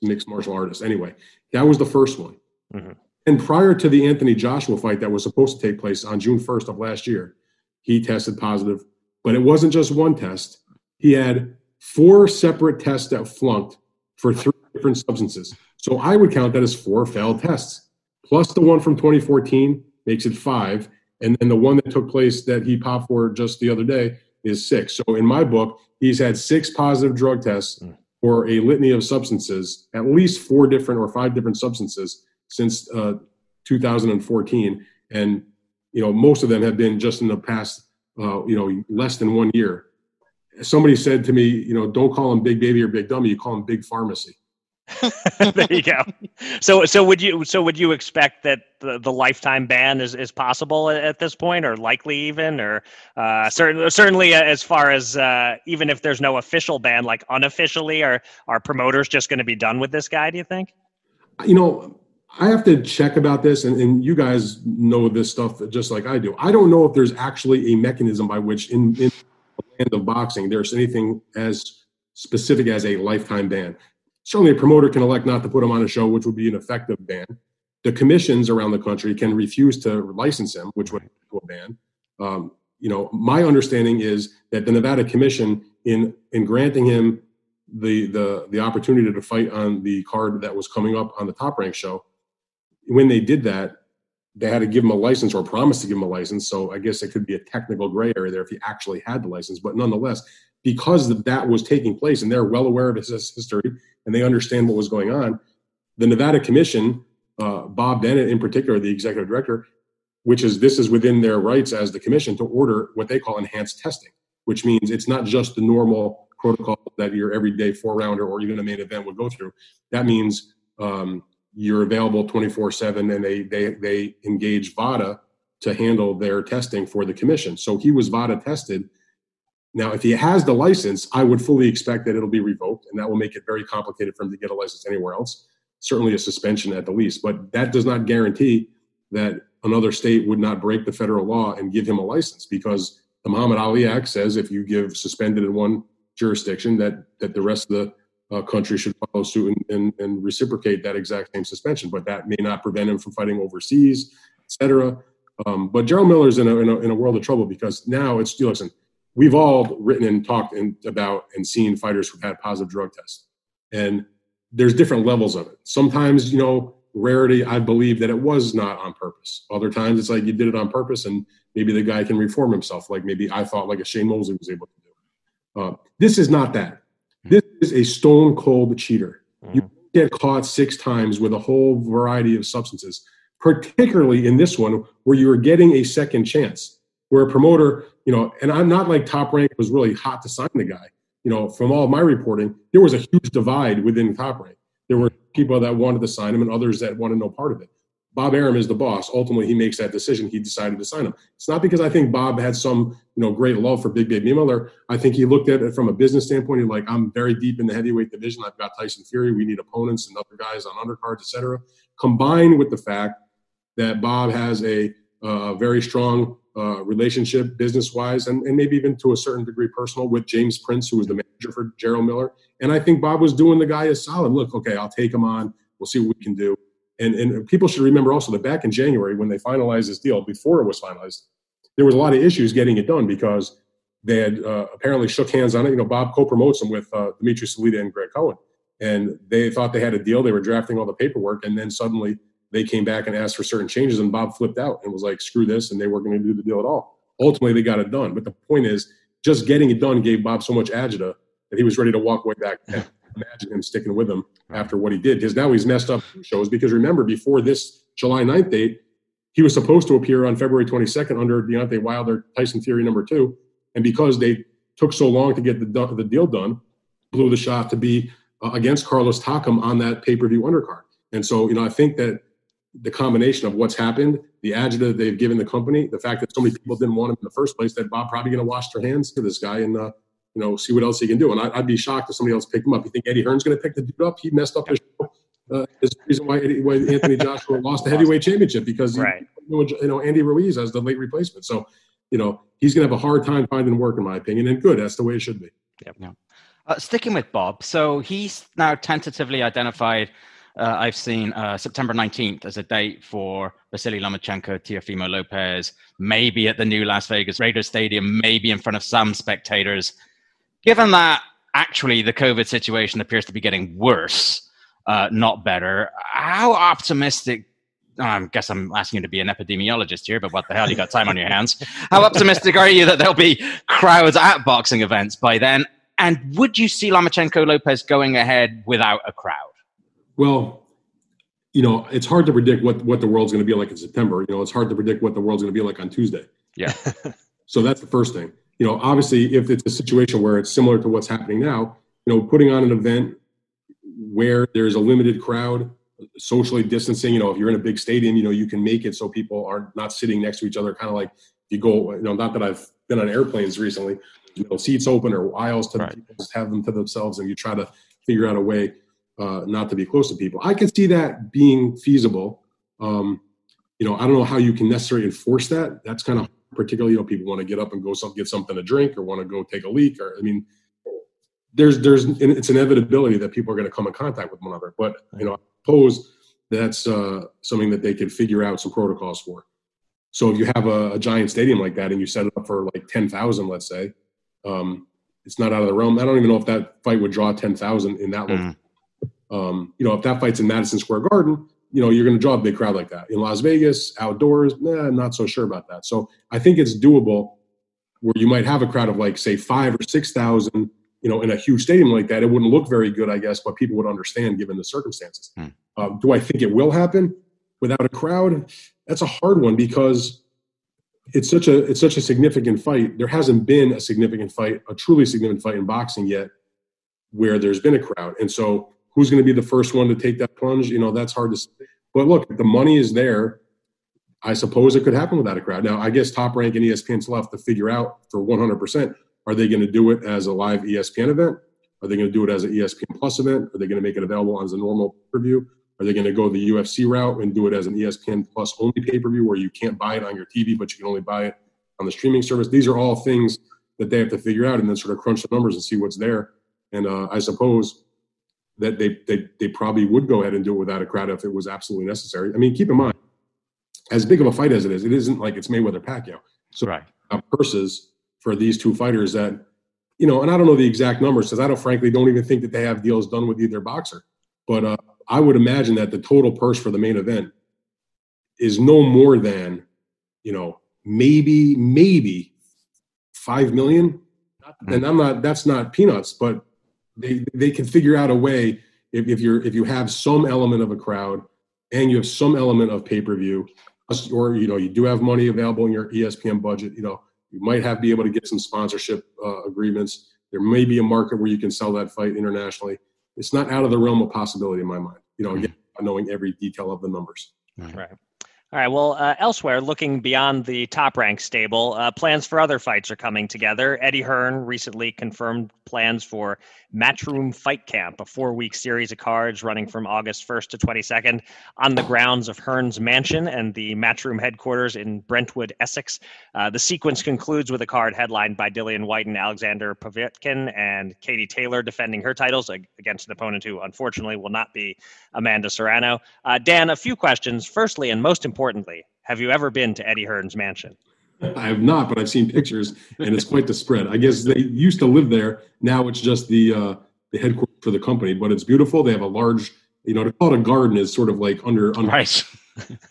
Mixed martial artist. Anyway, that was the first one. Mm-hmm. And prior to the Anthony Joshua fight that was supposed to take place on June 1st of last year, he tested positive but it wasn't just one test. He had four separate tests that flunked for three different substances. So I would count that as four failed tests. Plus the one from 2014 makes it five. And then the one that took place that he popped for just the other day is six. So in my book, he's had six positive drug tests hmm. for a litany of substances, at least four different or five different substances since uh, 2014. And, you know, most of them have been just in the past uh, you know, less than one year. Somebody said to me, you know, don't call him Big Baby or Big Dummy. You call him Big Pharmacy. [LAUGHS] there you go. So, so would you, so would you expect that the, the lifetime ban is, is possible at, this point, or likely even, or uh, certainly, certainly as far as uh, even if there's no official ban, like unofficially, are are promoters just going to be done with this guy? Do you think? You know, I have to check about this, and, and, you guys know this stuff just like I do. I don't know if there's actually a mechanism by which, in, in the land of boxing, there's anything as specific as a lifetime ban. Certainly, a promoter can elect not to put him on a show, which would be an effective ban. The commissions around the country can refuse to license him, which would be a ban. Um, you know, my understanding is that the Nevada Commission, in in granting him the the the opportunity to fight on the card that was coming up on the top rank show, when they did that, they had to give him a license or promise to give him a license. So I guess it could be a technical gray area there if he actually had the license. But nonetheless, because that was taking place and they're well aware of his history and they understand what was going on, the Nevada Commission, uh, Bob Bennett in particular, the executive director, which is this is within their rights as the commission to order what they call enhanced testing, which means it's not just the normal protocol that your everyday four rounder or even a main event would go through. That means um, you're available 24 7 and they, they, they engage VADA to handle their testing for the commission. So he was VADA tested. Now, if he has the license, I would fully expect that it'll be revoked, and that will make it very complicated for him to get a license anywhere else. Certainly a suspension at the least, but that does not guarantee that another state would not break the federal law and give him a license because the Muhammad Ali Act says if you give suspended in one jurisdiction, that that the rest of the uh, country should follow suit and, and, and, reciprocate that exact same suspension. But that may not prevent him from fighting overseas, etc. Um, but Jarrell Miller's in a, in a, in a world of trouble because now it's listen. We've all written and talked in, about and seen fighters who've had positive drug tests, and there's different levels of it. Sometimes you know rarity, I believe that it was not on purpose. Other times, it's like you did it on purpose, and maybe the guy can reform himself, like maybe I thought, like a Shane Mosley was able to do. Uh, this is not that. This is a stone cold cheater. You get caught six times with a whole variety of substances, particularly in this one where you are getting a second chance. Where a promoter, you know, and I'm not like Top Rank was really hot to sign the guy. You know, from all my reporting, there was a huge divide within Top Rank. There were people that wanted to sign him and others that wanted no part of it. Bob Arum is the boss. Ultimately, he makes that decision. He decided to sign him. It's not because I think Bob had some, you know, great love for Big Baby Miller. I think he looked at it from a business standpoint. He's like, I'm very deep in the heavyweight division. I've got Tyson Fury. We need opponents and other guys on undercards, etc. Combined with the fact that Bob has a uh, very strong uh, relationship business wise and, and maybe even to a certain degree personal with James Prince, who was the manager for Jarrell Miller. And I think Bob was doing the guy a solid. Look, okay, I'll take him on. We'll see what we can do. And, and people should remember also that back in January, when they finalized this deal, before it was finalized, there was a lot of issues getting it done because they had uh, apparently shook hands on it. You know, Bob co-promotes them with uh, Dimitri Salita and Greg Cohen, and they thought they had a deal. They were drafting all the paperwork, and then suddenly they came back and asked for certain changes, and Bob flipped out and was like, "Screw this," and they weren't going to do the deal at all. Ultimately, they got it done. But the point is, just getting it done gave Bob so much agita that he was ready to walk way back. [LAUGHS] Imagine him sticking with him after what he did, because now he's messed up shows. Because remember, before this July 9th date, he was supposed to appear on February 22nd under Deontay Wilder, Tyson Fury number two, and because they took so long to get the the deal done, blew the shot to be uh, against Carlos Takam on that pay per view undercard. And so, you know, I think that the combination of what's happened, the agita they've given the company, the fact that so many people didn't want him in the first place, that Bob probably going to wash their hands to this guy and uh, you know see what else he can do. And I, would be shocked if somebody else picked him up. You think Eddie Hearn's going to pick the dude up? He messed up his show. Uh, is the reason why, Eddie, why Anthony [LAUGHS] Joshua lost the heavyweight championship because he, right. you know Andy Ruiz as the late replacement. So you know he's going to have a hard time finding work, in my opinion. And good, that's the way it should be. Yep. Yeah. Uh, sticking with Bob, so he's now tentatively identified uh, I've seen uh, September 19th as a date for Vasily Lomachenko, Teofimo Lopez, maybe at the new Las Vegas Raiders Stadium, maybe in front of some spectators. Given that actually the COVID situation appears to be getting worse, uh, not better, how optimistic? I guess I'm asking you to be an epidemiologist here, but what the hell? You got time on your hands. How optimistic are you that there'll be crowds at boxing events by then? And would you see Lomachenko Lopez going ahead without a crowd? Well, you know, it's hard to predict what what the world's going to be like in September. You know, it's hard to predict what the world's going to be like on Tuesday. Yeah. [LAUGHS] so that's the first thing. You know, obviously, if it's a situation where it's similar to what's happening now, you know, putting on an event where there's a limited crowd, socially distancing. You know, if you're in a big stadium, you know, you can make it so people are not sitting next to each other. Kind of like you go, you know, not that I've been on airplanes recently. You know, seats open or aisles to right. people, just have them to themselves, and you try to figure out a way uh, not to be close to people. I can see that being feasible. Um, you know, I don't know how you can necessarily enforce that. That's kind of particularly, you know, people want to get up and go some, get something to drink or want to go take a leak or, I mean, there's, there's, it's inevitability that people are going to come in contact with one another. But, you know, I suppose that's uh, something that they could figure out some protocols for. So if you have a, a giant stadium like that and you set it up for like 10,000, let's say, um, it's not out of the realm. I don't even know if that fight would draw 10,000 in that mm. Um, you know, if that fight's in Madison Square Garden, you know, you're going to draw a big crowd like that. In Las Vegas, outdoors, nah, I'm not so sure about that. So I think it's doable where you might have a crowd of like, say, five or 6,000, you know, in a huge stadium like that. It wouldn't look very good, I guess, but people would understand given the circumstances. Hmm. Uh, do I think it will happen without a crowd? That's a hard one because it's such a it's such a significant fight. There hasn't been a significant fight, a truly significant fight in boxing yet, where there's been a crowd. And so who's going to be the first one to take that plunge? You know, that's hard to say. But look, the money is there. I suppose it could happen without a crowd. Now, I guess Top Rank and ESPN still have to figure out for 100%. Are they going to do it as a live ESPN event? Are they going to do it as an ESPN Plus event? Are they going to make it available as a normal review? Are they going to go the UFC route and do it as an ESPN Plus only pay per view where you can't buy it on your TV, but you can only buy it on the streaming service? These are all things that they have to figure out and then sort of crunch the numbers and see what's there. And uh, I suppose that they, they they probably would go ahead and do it without a crowd if it was absolutely necessary. I mean, keep in mind, as big of a fight as it is, it isn't like it's Mayweather Pacquiao. So right. purses for these two fighters that, you know, and I don't know the exact numbers because I don't frankly don't even think that they have deals done with either boxer. But uh, I would imagine that the total purse for the main event is no more than, you know, maybe maybe five million. Mm-hmm. And I'm not. That's not peanuts, but they they can figure out a way if, if you're if you have some element of a crowd and you have some element of pay per view, or you know you do have money available in your ESPN budget. You know you might have be able to get some sponsorship uh, agreements. There may be a market where you can sell that fight internationally. It's not out of the realm of possibility in my mind. You know, again, knowing every detail of the numbers. Right. All right. Well, uh, elsewhere, looking beyond the top rank stable, uh, plans for other fights are coming together. Eddie Hearn recently confirmed plans for Matchroom Fight Camp, a four week series of cards running from August 1st to 22nd on the grounds of Hearn's mansion and the Matchroom headquarters in Brentwood, Essex. Uh, the sequence concludes with a card headlined by Dillian Whyte and Alexander Povetkin and Katie Taylor defending her titles against an opponent who unfortunately will not be Amanda Serrano. Uh, Dan, a few questions. Firstly, and most importantly, have you ever been to Eddie Hearn's mansion? I have not, but I've seen pictures, and it's quite the spread. I guess they used to live there. Now it's just the uh, the headquarters for the company, but it's beautiful. They have a large, you know, to call it a garden is sort of like under, under right.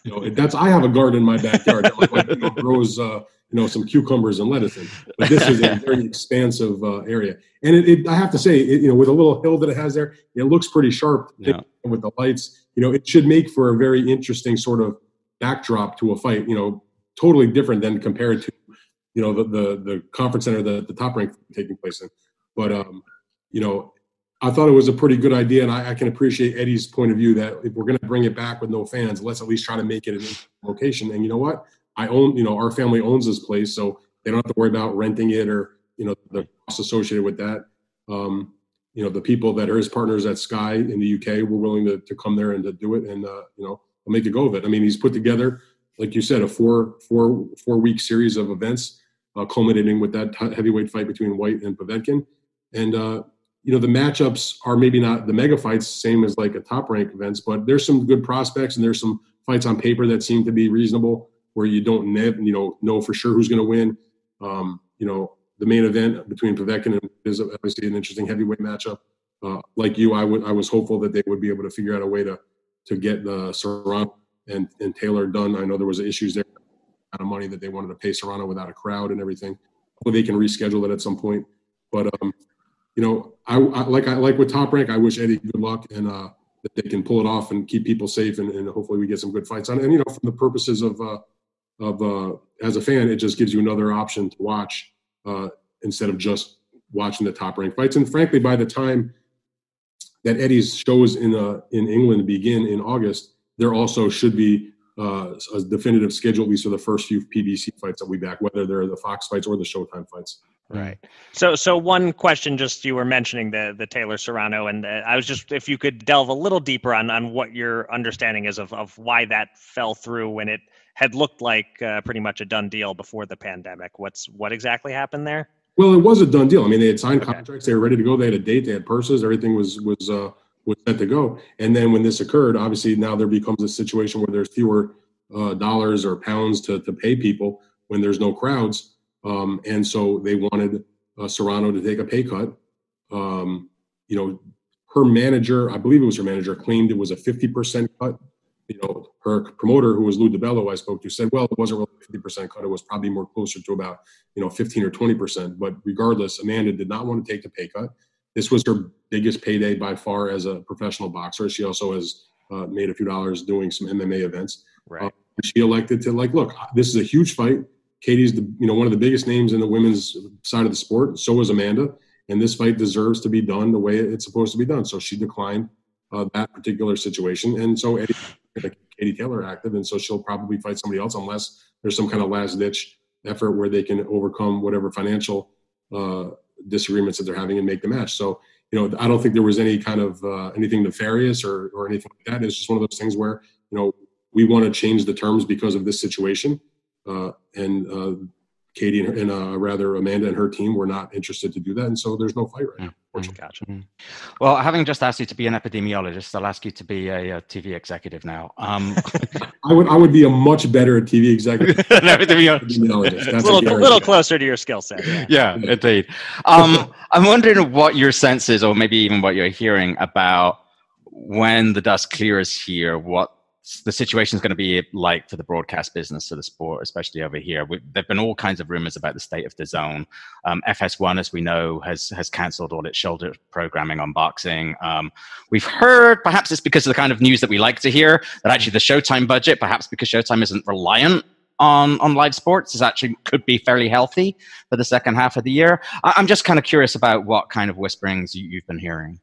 You know, that's I have a garden in my backyard that like, you know, grows, uh, you know, some cucumbers and lettuce in. But this is a very expansive uh, area, and it, it, I have to say, it, you know, with a little hill that it has there, it looks pretty sharp yeah. with the lights. You know, it should make for a very interesting sort of backdrop to a fight. You know, totally different than compared to you know the the, the conference center that the top rank taking place in. But um, you know, I thought it was a pretty good idea, and I, I can appreciate Eddie's point of view that if we're going to bring it back with no fans, let's at least try to make it an location. And you know what? I own, you know, our family owns this place, so they don't have to worry about renting it or you know the costs associated with that. Um, you know, the people that are his partners at Sky in the UK were willing to, to come there and to do it, and uh, you know, make a go of it. I mean, he's put together like you said, a four four four week series of events, uh, culminating with that heavyweight fight between Whyte and Povetkin. And uh, you know the matchups are maybe not the mega fights, same as like a top rank events, but there's some good prospects and there's some fights on paper that seem to be reasonable where you don't ne- you know know for sure who's going to win. Um, you know the main event between Povetkin and is obviously an interesting heavyweight matchup. Uh, like you, I would I was hopeful that they would be able to figure out a way to to get the Serrano and and Taylor Dunn. I know there was issues there, amount of money that they wanted to pay Serrano without a crowd and everything. Hopefully they can reschedule it at some point. But um, you know, I, I, like I like with Top Rank. I wish Eddie good luck and uh, that they can pull it off and keep people safe and, and hopefully we get some good fights on. And you know, from the purposes of uh, of uh, as a fan, it just gives you another option to watch uh, instead of just watching the top rank fights. And frankly, by the time that Eddie's shows in uh, in England begin in August, there also should be uh, a definitive schedule, at least for the first few PBC fights that we back, whether they're the Fox fights or the Showtime fights. Right. So, so one question, just you were mentioning the the Taylor Serrano, and uh, I was just if you could delve a little deeper on on what your understanding is of of why that fell through when it had looked like uh, pretty much a done deal before the pandemic. What's what exactly happened there? Well, it was a done deal. I mean, they had signed okay. contracts, they were ready to go, they had a date, they had purses, everything was was uh, was set to go. And then when this occurred, obviously now there becomes a situation where there's fewer uh, dollars or pounds to, to pay people when there's no crowds. Um, and so they wanted uh, Serrano to take a pay cut. Um, you know, her manager, I believe it was her manager, claimed it was a 50% cut. You know, her promoter, who was Lou DiBella, I spoke to, said, well, it wasn't really 50% cut. It was probably more closer to about, you know, 15 or 20%. But regardless, Amanda did not want to take the pay cut. This was her biggest payday by far as a professional boxer. She also has uh, made a few dollars doing some MMA events. Right. Uh, she elected to like, look, this is a huge fight. Katie's the you know one of the biggest names in the women's side of the sport. So is Amanda, and this fight deserves to be done the way it's supposed to be done. So she declined uh, that particular situation, and so Eddie, Katie Taylor active, and so she'll probably fight somebody else unless there's some kind of last ditch effort where they can overcome whatever financial uh, disagreements that they're having and make the match. So, you know, I don't think there was any kind of uh, anything nefarious or, or anything like that. It's just one of those things where, you know, we want to change the terms because of this situation. Uh, and uh, Katie and, and uh, rather Amanda and her team were not interested to do that, and so there's no fight right now. Mm-hmm. Gotcha. Mm-hmm. Well, having just asked you to be an epidemiologist, I'll ask you to be a, a TV executive now. Um, [LAUGHS] I would I would be a much better TV executive. [LAUGHS] [LAUGHS] epidemiologist. a little, a little closer to your skill set. Yeah, yeah indeed. Um, I'm wondering what your sense is, or maybe even what you're hearing about when the dust clears here, what the situation is going to be like for the broadcast business of the sport, especially over here. We, there've been all kinds of rumors about the state of DAZN. Um, FS1, as we know, has has cancelled all its shoulder programming on boxing. Um, we've heard, perhaps it's because of the kind of news that we like to hear, that actually the Showtime budget, perhaps because Showtime isn't reliant on on live sports, is actually could be fairly healthy for the second half of the year. I, am just kind of curious about what kind of whisperings you, you've been hearing.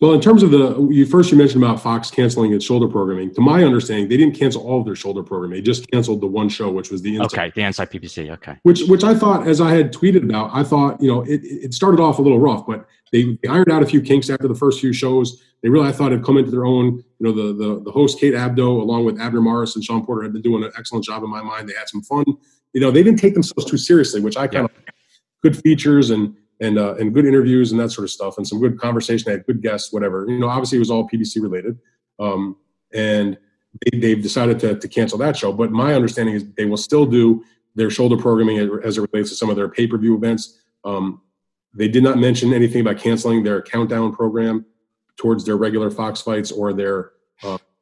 Well, in terms of the you first you mentioned about Fox canceling its shoulder programming. To my understanding, they didn't cancel all of their shoulder programming. They just canceled the one show, which was the inside. okay, the inside PBC. Okay, which which I thought, as I had tweeted about, I thought you know it, it started off a little rough, but they, they ironed out a few kinks after the first few shows. They really I thought had come into their own. You know, the the the host Kate Abdo, along with Abner Mares and Shawn Porter, had been doing an excellent job in my mind. They had some fun. You know, they didn't take themselves too seriously, which I kind yeah. of good features and and uh, and good interviews and that sort of stuff, and some good conversation. They had good guests, whatever. You know, obviously it was all PBC related, um, and they, have decided to, to cancel that show. But my understanding is they will still do their shoulder programming as it relates to some of their pay per view events. Um, they did not mention anything about canceling their countdown program towards their regular Fox fights or their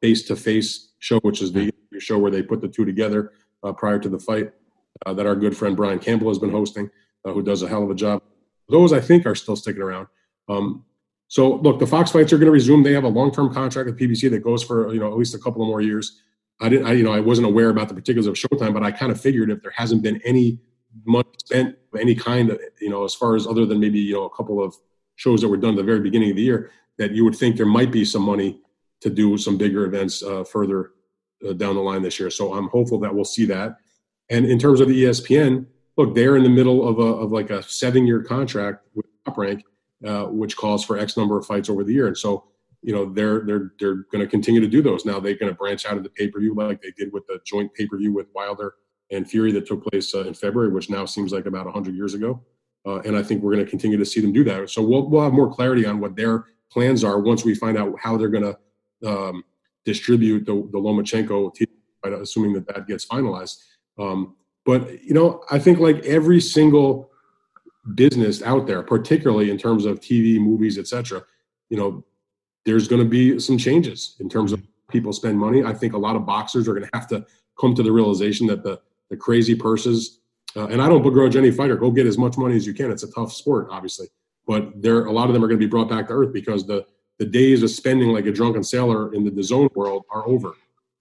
face to face show, which is the show where they put the two together uh, prior to the fight. Uh, that our good friend Brian Campbell has been hosting, uh, who does a hell of a job those I think are still sticking around. Um, so look, the Fox fights are going to resume. They have a long-term contract with PBC that goes for you know at least a couple of more years. I didn't, I, you know, I wasn't aware about the particulars of Showtime, but I kind of figured if there hasn't been any money spent of any kind, of, you know, as far as other than maybe you know a couple of shows that were done at the very beginning of the year, that you would think there might be some money to do some bigger events uh, further uh, down the line this year. So I'm hopeful that we'll see that. And in terms of the ESPN, look, they're in the middle of a of like a seven year contract with Top Rank, uh, which calls for X number of fights over the year, and so you know they're they're they're going to continue to do those. Now they're going to branch out into pay per view like they did with the joint pay per view with Wilder and Fury that took place uh, in February, which now seems like about hundred years ago. Uh, and I think we're going to continue to see them do that. So we'll we'll have more clarity on what their plans are once we find out how they're going to um, distribute the, the Lomachenko, assuming that that gets finalized. Um, but you know, I think like every single business out there, particularly in terms of TV, movies, etc., you know, there's going to be some changes in terms of people spend money. I think a lot of boxers are going to have to come to the realization that the the crazy purses, uh, and I don't begrudge any fighter, go get as much money as you can. It's a tough sport, obviously, but there a lot of them are going to be brought back to earth because the the days of spending like a drunken sailor in DAZN world are over,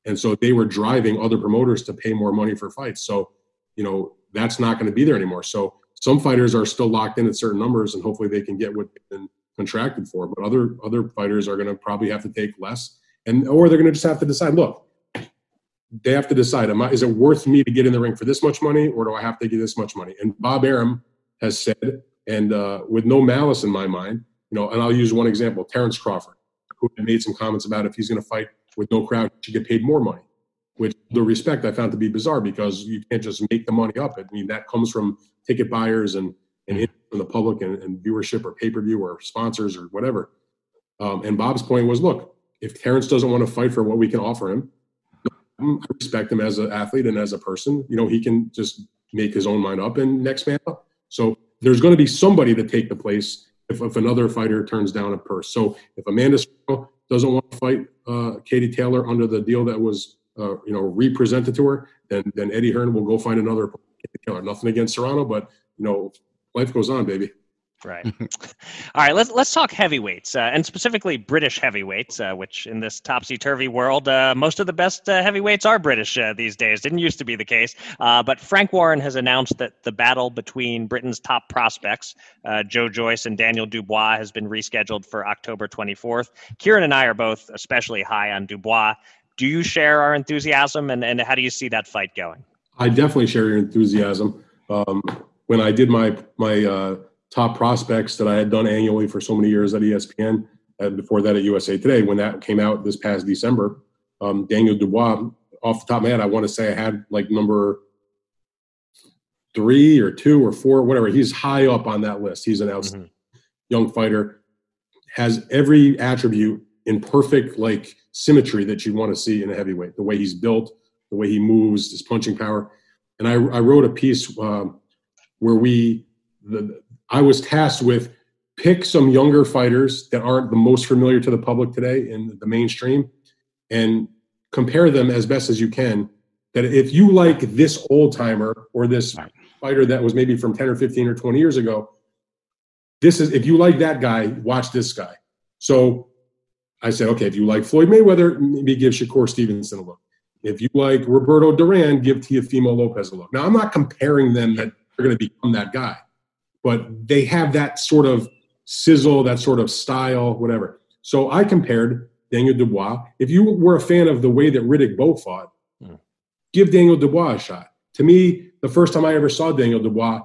and so they were driving other promoters to pay more money for fights. So you know that's not going to be there anymore. So some fighters are still locked in at certain numbers, and hopefully they can get what they've been contracted for. But other other fighters are going to probably have to take less, and or they're going to just have to decide. Look, they have to decide: I, is it worth me to get in the ring for this much money, or do I have to get this much money? And Bob Arum has said, and uh, with no malice in my mind, you know, and I'll use one example: Terrence Crawford, who made some comments about if he's going to fight with no crowd, he should get paid more money which the respect I found to be bizarre because you can't just make the money up. I mean, that comes from ticket buyers and, and from the public and, and viewership or pay per view or sponsors or whatever. Um, and Bob's point was look, if Terrence doesn't want to fight for what we can offer him, I respect him as an athlete and as a person. You know, he can just make his own mind up and next man up. So there's going to be somebody to take the place if, if another fighter turns down a purse. So if Amanda doesn't want to fight uh, Katie Taylor under the deal that was uh, you know, represented to her, then then Eddie Hearn will go find another killer. Nothing against Serrano, but you know, life goes on, baby. Right. [LAUGHS] All right. Let's let's talk heavyweights, uh, and specifically British heavyweights, uh, which in this topsy turvy world, uh, most of the best uh, heavyweights are British uh, these days. Didn't used to be the case. But Frank Warren has announced that the battle between Britain's top prospects, Joe Joyce and Daniel Dubois, has been rescheduled for October 24th. Kieran and I are both especially high on Dubois do you share our enthusiasm and, and how do you see that fight going? I definitely share your enthusiasm. Um, when I did my my uh, top prospects that I had done annually for so many years at ESPN, and before that at USA Today, when that came out this past December, um, Daniel Dubois, off the top of my head, I want to say I had like number three or two or four, whatever. He's high up on that list. He's an outstanding mm-hmm. young fighter, has every attribute in perfect like symmetry that you want to see in a heavyweight. The way he's built, the way he moves, his punching power. And I, I wrote a piece um, where we, the, I was tasked with pick some younger fighters that aren't the most familiar to the public today in the mainstream and compare them as best as you can. That if you like this old timer or this fighter that was maybe from 10 or 15 or 20 years ago, this is if you like that guy, watch this guy. So I said, okay, if you like Floyd Mayweather, maybe give Shakur Stevenson a look. If you like Roberto Duran, give Teofimo Lopez a look. Now, I'm not comparing them that they're going to become that guy, but they have that sort of sizzle, that sort of style, whatever. So I compared Daniel Dubois. If you were a fan of the way that Riddick Bowe fought, mm. give Daniel Dubois a shot. To me, the first time I ever saw Daniel Dubois,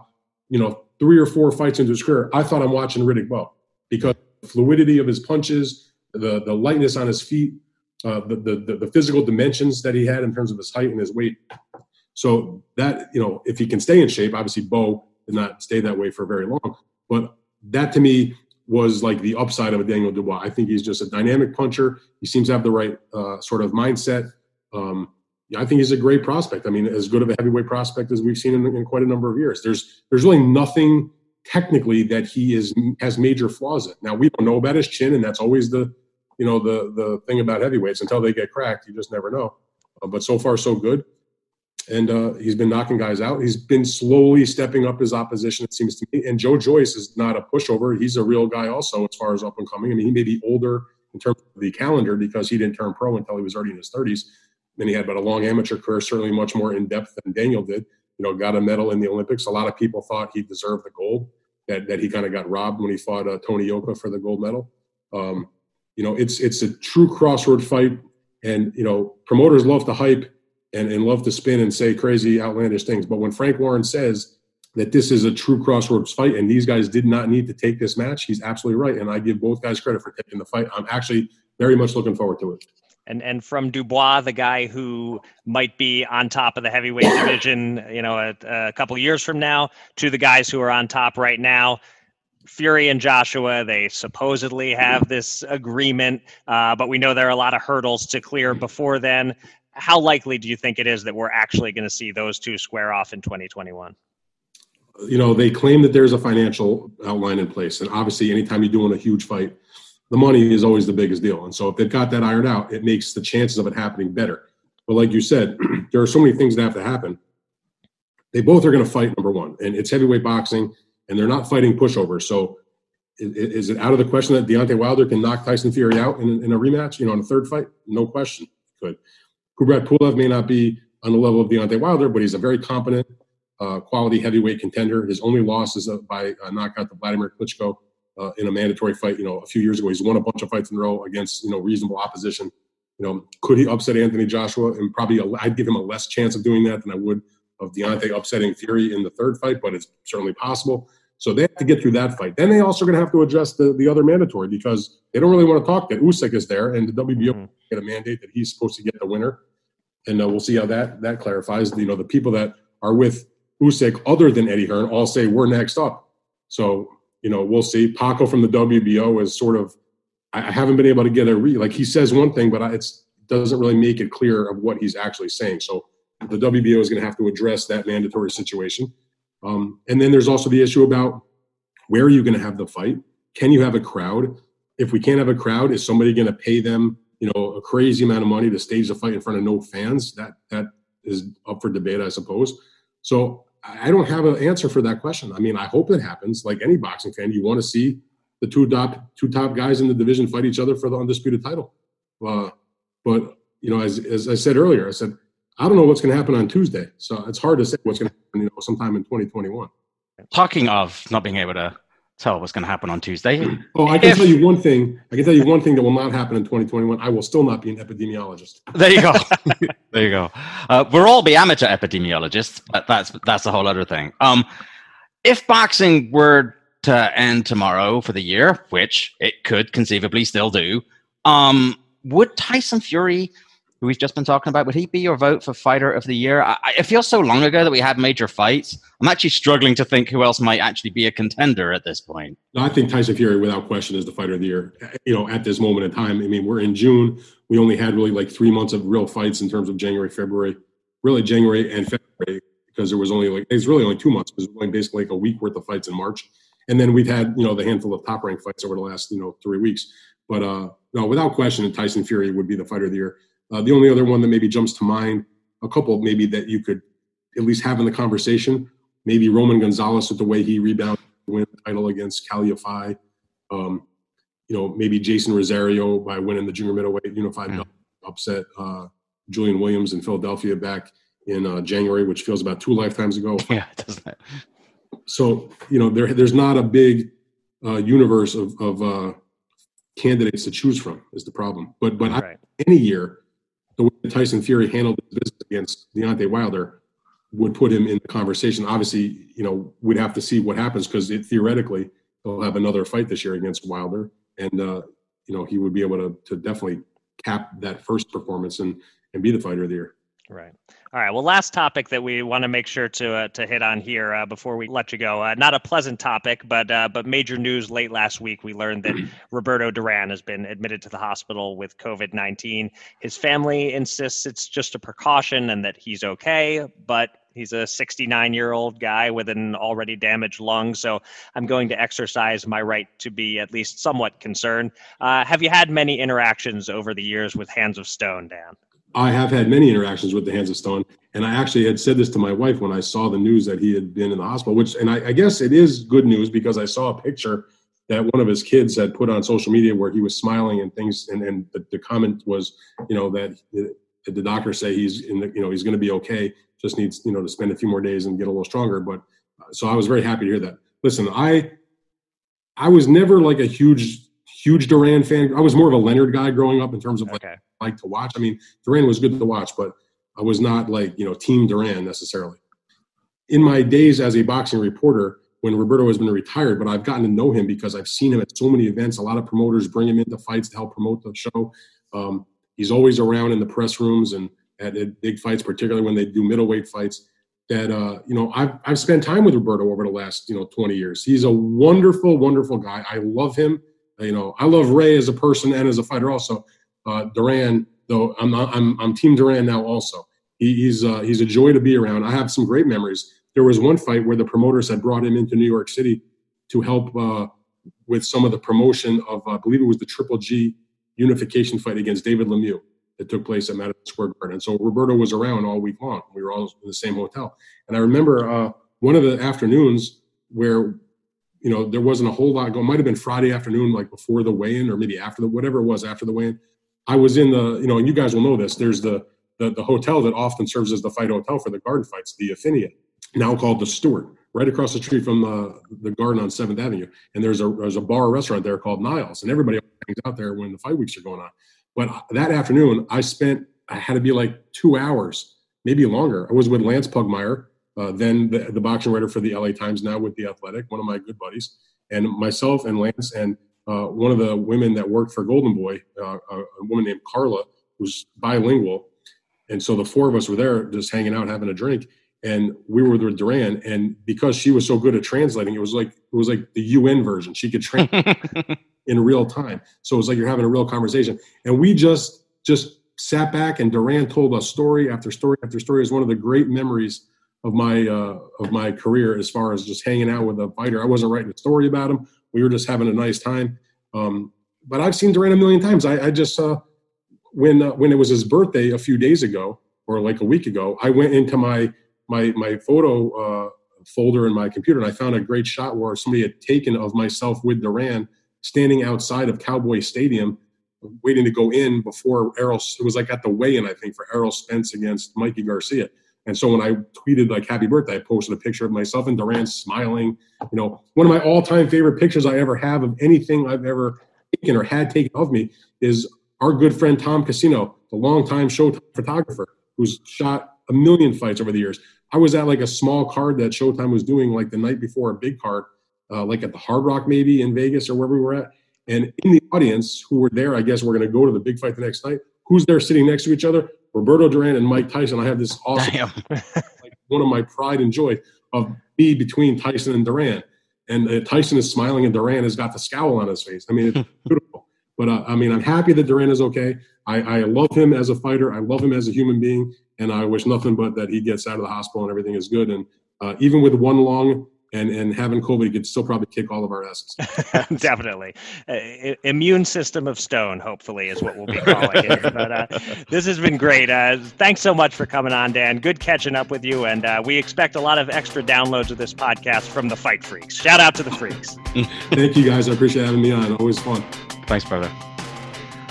you know, three or four fights into his career, I thought I'm watching Riddick Bowe because the fluidity of his punches, the the lightness on his feet, uh, the, the the physical dimensions that he had in terms of his height and his weight. So that you know, if he can stay in shape, obviously Bowe did not stay that way for very long, but that to me was like the upside of a Daniel Dubois. I think he's just a dynamic puncher. He seems to have the right uh, sort of mindset. Um, I think he's a great prospect. I mean, as good of a heavyweight prospect as we've seen in, in quite a number of years. There's there's really nothing technically that he is has major flaws in. Now we don't know about his chin, and that's always the you know the the thing about heavyweights until they get cracked, you just never know. Uh, but so far so good, and uh, he's been knocking guys out. He's been slowly stepping up his opposition. It seems to me. And Joe Joyce is not a pushover. He's a real guy also as far as up and coming. I mean, he may be older in terms of the calendar because he didn't turn pro until he was already in his 30s. And he had but a long amateur career, certainly much more in depth than Daniel did. You know, got a medal in the Olympics. A lot of people thought he deserved the gold. That that he kind of got robbed when he fought uh, Tony Yoka for the gold medal. Um, you know, it's it's a true crossroad fight, and you know, promoters love to hype and, and love to spin and say crazy, outlandish things. But when Frank Warren says that this is a true crossroads fight and these guys did not need to take this match, he's absolutely right. And I give both guys credit for taking the fight. I'm actually very much looking forward to it. And and from Dubois, the guy who might be on top of the heavyweight division, you know, a, a couple years from now, to the guys who are on top right now. Fury and Joshua, they supposedly have this agreement, uh, but we know there are a lot of hurdles to clear before then. How likely do you think it is that we're actually going to see those two square off in 2021? You know, they claim that there's a financial outline in place, and obviously, anytime you're doing a huge fight, the money is always the biggest deal. And so, if they've got that ironed out, it makes the chances of it happening better. But like you said, [CLEARS THROAT] there are so many things that have to happen. They both are going to fight number one, and it's heavyweight boxing and they're not fighting pushovers. So is, it out of the question that Deontay Wilder can knock Tyson Fury out in, in a rematch, you know, in a third fight? No question. Could. Kubrat Pulev may not be on the level of Deontay Wilder, but he's a very competent, uh, quality heavyweight contender. His only loss is uh, by uh, knockout to Vladimir Klitschko uh, in a mandatory fight, you know, a few years ago. He's won a bunch of fights in a row against, you know, reasonable opposition. You know, could he upset Anthony Joshua? And probably I'd give him a less chance of doing that than I would of Deontay upsetting Fury in the third fight, but it's certainly possible. So they have to get through that fight. Then they also going to have to address the, the other mandatory because they don't really want to talk that Usyk is there and the WBO mm-hmm. get a mandate that he's supposed to get the winner. And uh, we'll see how that that clarifies. You know, the people that are with Usyk other than Eddie Hearn all say we're next up. So you know, we'll see. Paco from the WBO is sort of. I haven't been able to get a read. Like he says one thing, but it doesn't really make it clear of what he's actually saying. So the WBO is going to have to address that mandatory situation. Um, and then there's also the issue about where are you going to have the fight? Can you have a crowd? If we can't have a crowd, is somebody going to pay them, you know, a crazy amount of money to stage the fight in front of no fans? That that is up for debate, I suppose. So I don't have an answer for that question. I mean, I hope it happens. Like any boxing fan, you want to see the two top two top guys in the division fight each other for the undisputed title. Uh, but you know, as as I said earlier, I said I don't know what's going to happen on Tuesday. So it's hard to say what's going to happen, you know, sometime in 2021. Talking of not being able to tell what's going to happen on Tuesday. [CLEARS THROAT] Oh, I can if, tell you one thing. I can tell you one thing that will not happen in 2021. I will still not be an epidemiologist. [LAUGHS] There you go. [LAUGHS] there you go. Uh, we'll all be amateur epidemiologists, but that's that's a whole other thing. Um, if boxing were to end tomorrow for the year, which it could conceivably still do, um, would Tyson Fury who we've just been talking about, would he be your vote for fighter of the year? I, it feels so long ago that we had major fights. I'm actually struggling to think who else might actually be a contender at this point. No, I think Tyson Fury, without question, is the fighter of the year. You know, at this moment in time, I mean, we're in June. We only had really like three months of real fights in terms of January, February, really January and February, because there was only like it's really only two months because we're basically like a week worth of fights in March. And then we've had you know the handful of top ranked fights over the last you know three weeks. But uh, no, without question, Tyson Fury would be the fighter of the year. Uh, the only other one that maybe jumps to mind, a couple maybe that you could at least have in the conversation, maybe Roman Gonzalez with the way he rebounded win the title against Kal Um, you know, maybe Jeison Rosario by winning the junior middleweight unified mm. upset uh, Julian Williams in Philadelphia back in uh, January, which feels about two lifetimes ago. [LAUGHS] Yeah, doesn't it? So you know, there there's not a big uh, universe of of uh, candidates to choose from is the problem. But but right. I, any year, the way Tyson Fury handled his business against Deontay Wilder would put him in the conversation. Obviously, you know, we'd have to see what happens because theoretically he'll have another fight this year against Wilder, and uh, you know he would be able to to definitely cap that first performance and and be the fighter of the year. Right. All right. Well, last topic that we want to make sure to uh, to hit on here uh, before we let you go. Uh, not a pleasant topic, but uh, but major news late last week. We learned that [CLEARS THROAT] Roberto Duran has been admitted to the hospital with COVID nineteen. His family insists it's just a precaution and that he's okay, but He's a 69 year old guy with an already damaged lung, so I'm going to exercise my right to be at least somewhat concerned. Uh, have you had many interactions over the years with Hands of Stone, Dan? I have had many interactions with the Hands of Stone, and I actually had said this to my wife when I saw the news that he had been in the hospital. Which, and I, I guess it is good news because I saw a picture that one of his kids had put on social media where he was smiling and things, and, and the, the comment was, you know, that the doctors say he's in the, you know, he's going to be okay just needs you know to spend a few more days and get a little stronger. But so I was very happy to hear that. Listen, I I was never like a huge huge Duran fan. I was more of a Leonard guy growing up in terms of like okay. Like to watch. I mean, Duran was good to watch, but I was not like you know Team Duran necessarily. In my days as a boxing reporter, when Roberto has been retired, but I've gotten to know him because I've seen him at so many events. A lot of promoters bring him into fights to help promote the show. Um, he's always around in the press rooms and at, at big fights, particularly when they do middleweight fights. That uh, you know, I've I've spent time with Roberto over the last you know 20 years. He's a wonderful, wonderful guy. I love him. You know, I love Ray as a person and as a fighter. Also, uh, Duran, though, I'm I'm I'm Team Duran now. Also, he, he's uh, he's a joy to be around. I have some great memories. There was one fight where the promoters had brought him into New York City to help uh, with some of the promotion of, uh, I believe it was the Triple G unification fight against David Lemieux that took place at Madison Square Garden. So Roberto was around all week long. We were all in the same hotel. And I remember uh, one of the afternoons where, you know, there wasn't a whole lot going. Might have been Friday afternoon, like before the weigh-in, or maybe after the whatever it was after the weigh-in. I was in the, you know, and you guys will know this. There's the the, the hotel that often serves as the fight hotel for the garden fights, the Affinia, now called the Stewart, right across the street from uh, the garden on Seventh Avenue. And there's a there's a bar restaurant there called Niles, and everybody hangs out there when the fight weeks are going on. But that afternoon, I spent, I had to be like two hours, maybe longer. I was with Lance Pugmire, uh, then the, the boxing writer for the LA Times, now with The Athletic, one of my good buddies, and myself and Lance and uh, one of the women that worked for Golden Boy, uh, a, a woman named Carla, was bilingual. And so the four of us were there just hanging out, having a drink. And we were with Duran, and because she was so good at translating, it was like it was like the UN version. She could [LAUGHS] translate in real time. So it was like you're having a real conversation. And we just just sat back and Duran told us story after story after story. Is one of the great memories of my uh, of my career as far as just hanging out with a fighter. I wasn't writing a story about him. We were just having a nice time. Um, but I've seen Duran a million times. I, I just uh, when uh, when it was his birthday a few days ago or like a week ago, I went into my my my photo uh, folder in my computer and I found a great shot where somebody had taken of myself with Duran standing outside of Cowboy Stadium, waiting to go in before Errol. It was like at the weigh-in, I think, for Errol Spence against Mikey Garcia. And so when I tweeted like "Happy Birthday," I posted a picture of myself and Duran smiling. You know, one of my all-time favorite pictures I ever have of anything I've ever taken or had taken of me is our good friend Tom Casino, the longtime Showtime photographer who's shot a million fights over the years. I was at like a small card that Showtime was doing like the night before a big card, uh, like at the Hard Rock maybe in Vegas or wherever we were at. And in the audience who were there, I guess we're going to go to the big fight the next night. Who's there sitting next to each other? Roberto Duran and Mike Tyson. I have this [LAUGHS] awesome, like one of my pride and joy of me between Tyson and Duran. And uh, Tyson is smiling and Duran has got the scowl on his face. I mean, it's [LAUGHS] beautiful. But uh, I mean, I'm happy that Duran is okay. I, I love him as a fighter. I love him as a human being. And I wish nothing but that he gets out of the hospital and everything is good. And uh, even with one lung and and having COVID could still probably kick all of our asses. [LAUGHS] [LAUGHS] Definitely, uh, immune system of stone. Hopefully, is what we'll be calling it. [LAUGHS] But uh, this has been great. Uh, thanks so much for coming on, Dan. Good catching up with you, and uh, we expect a lot of extra downloads of this podcast from the Fight Freaks. Shout out to the freaks. Thank you guys. I appreciate having me on. Always fun. Thanks, brother.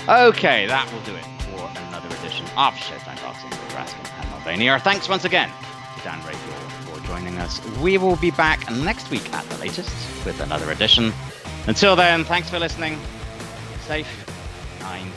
Okay, that will do it for another edition of Showtime Boxing with Raskin and Mulvaney. Our thanks once again to Dan Rafael for joining us. We will be back next week at the latest with another edition. Until then, thanks for listening. Safe, kind,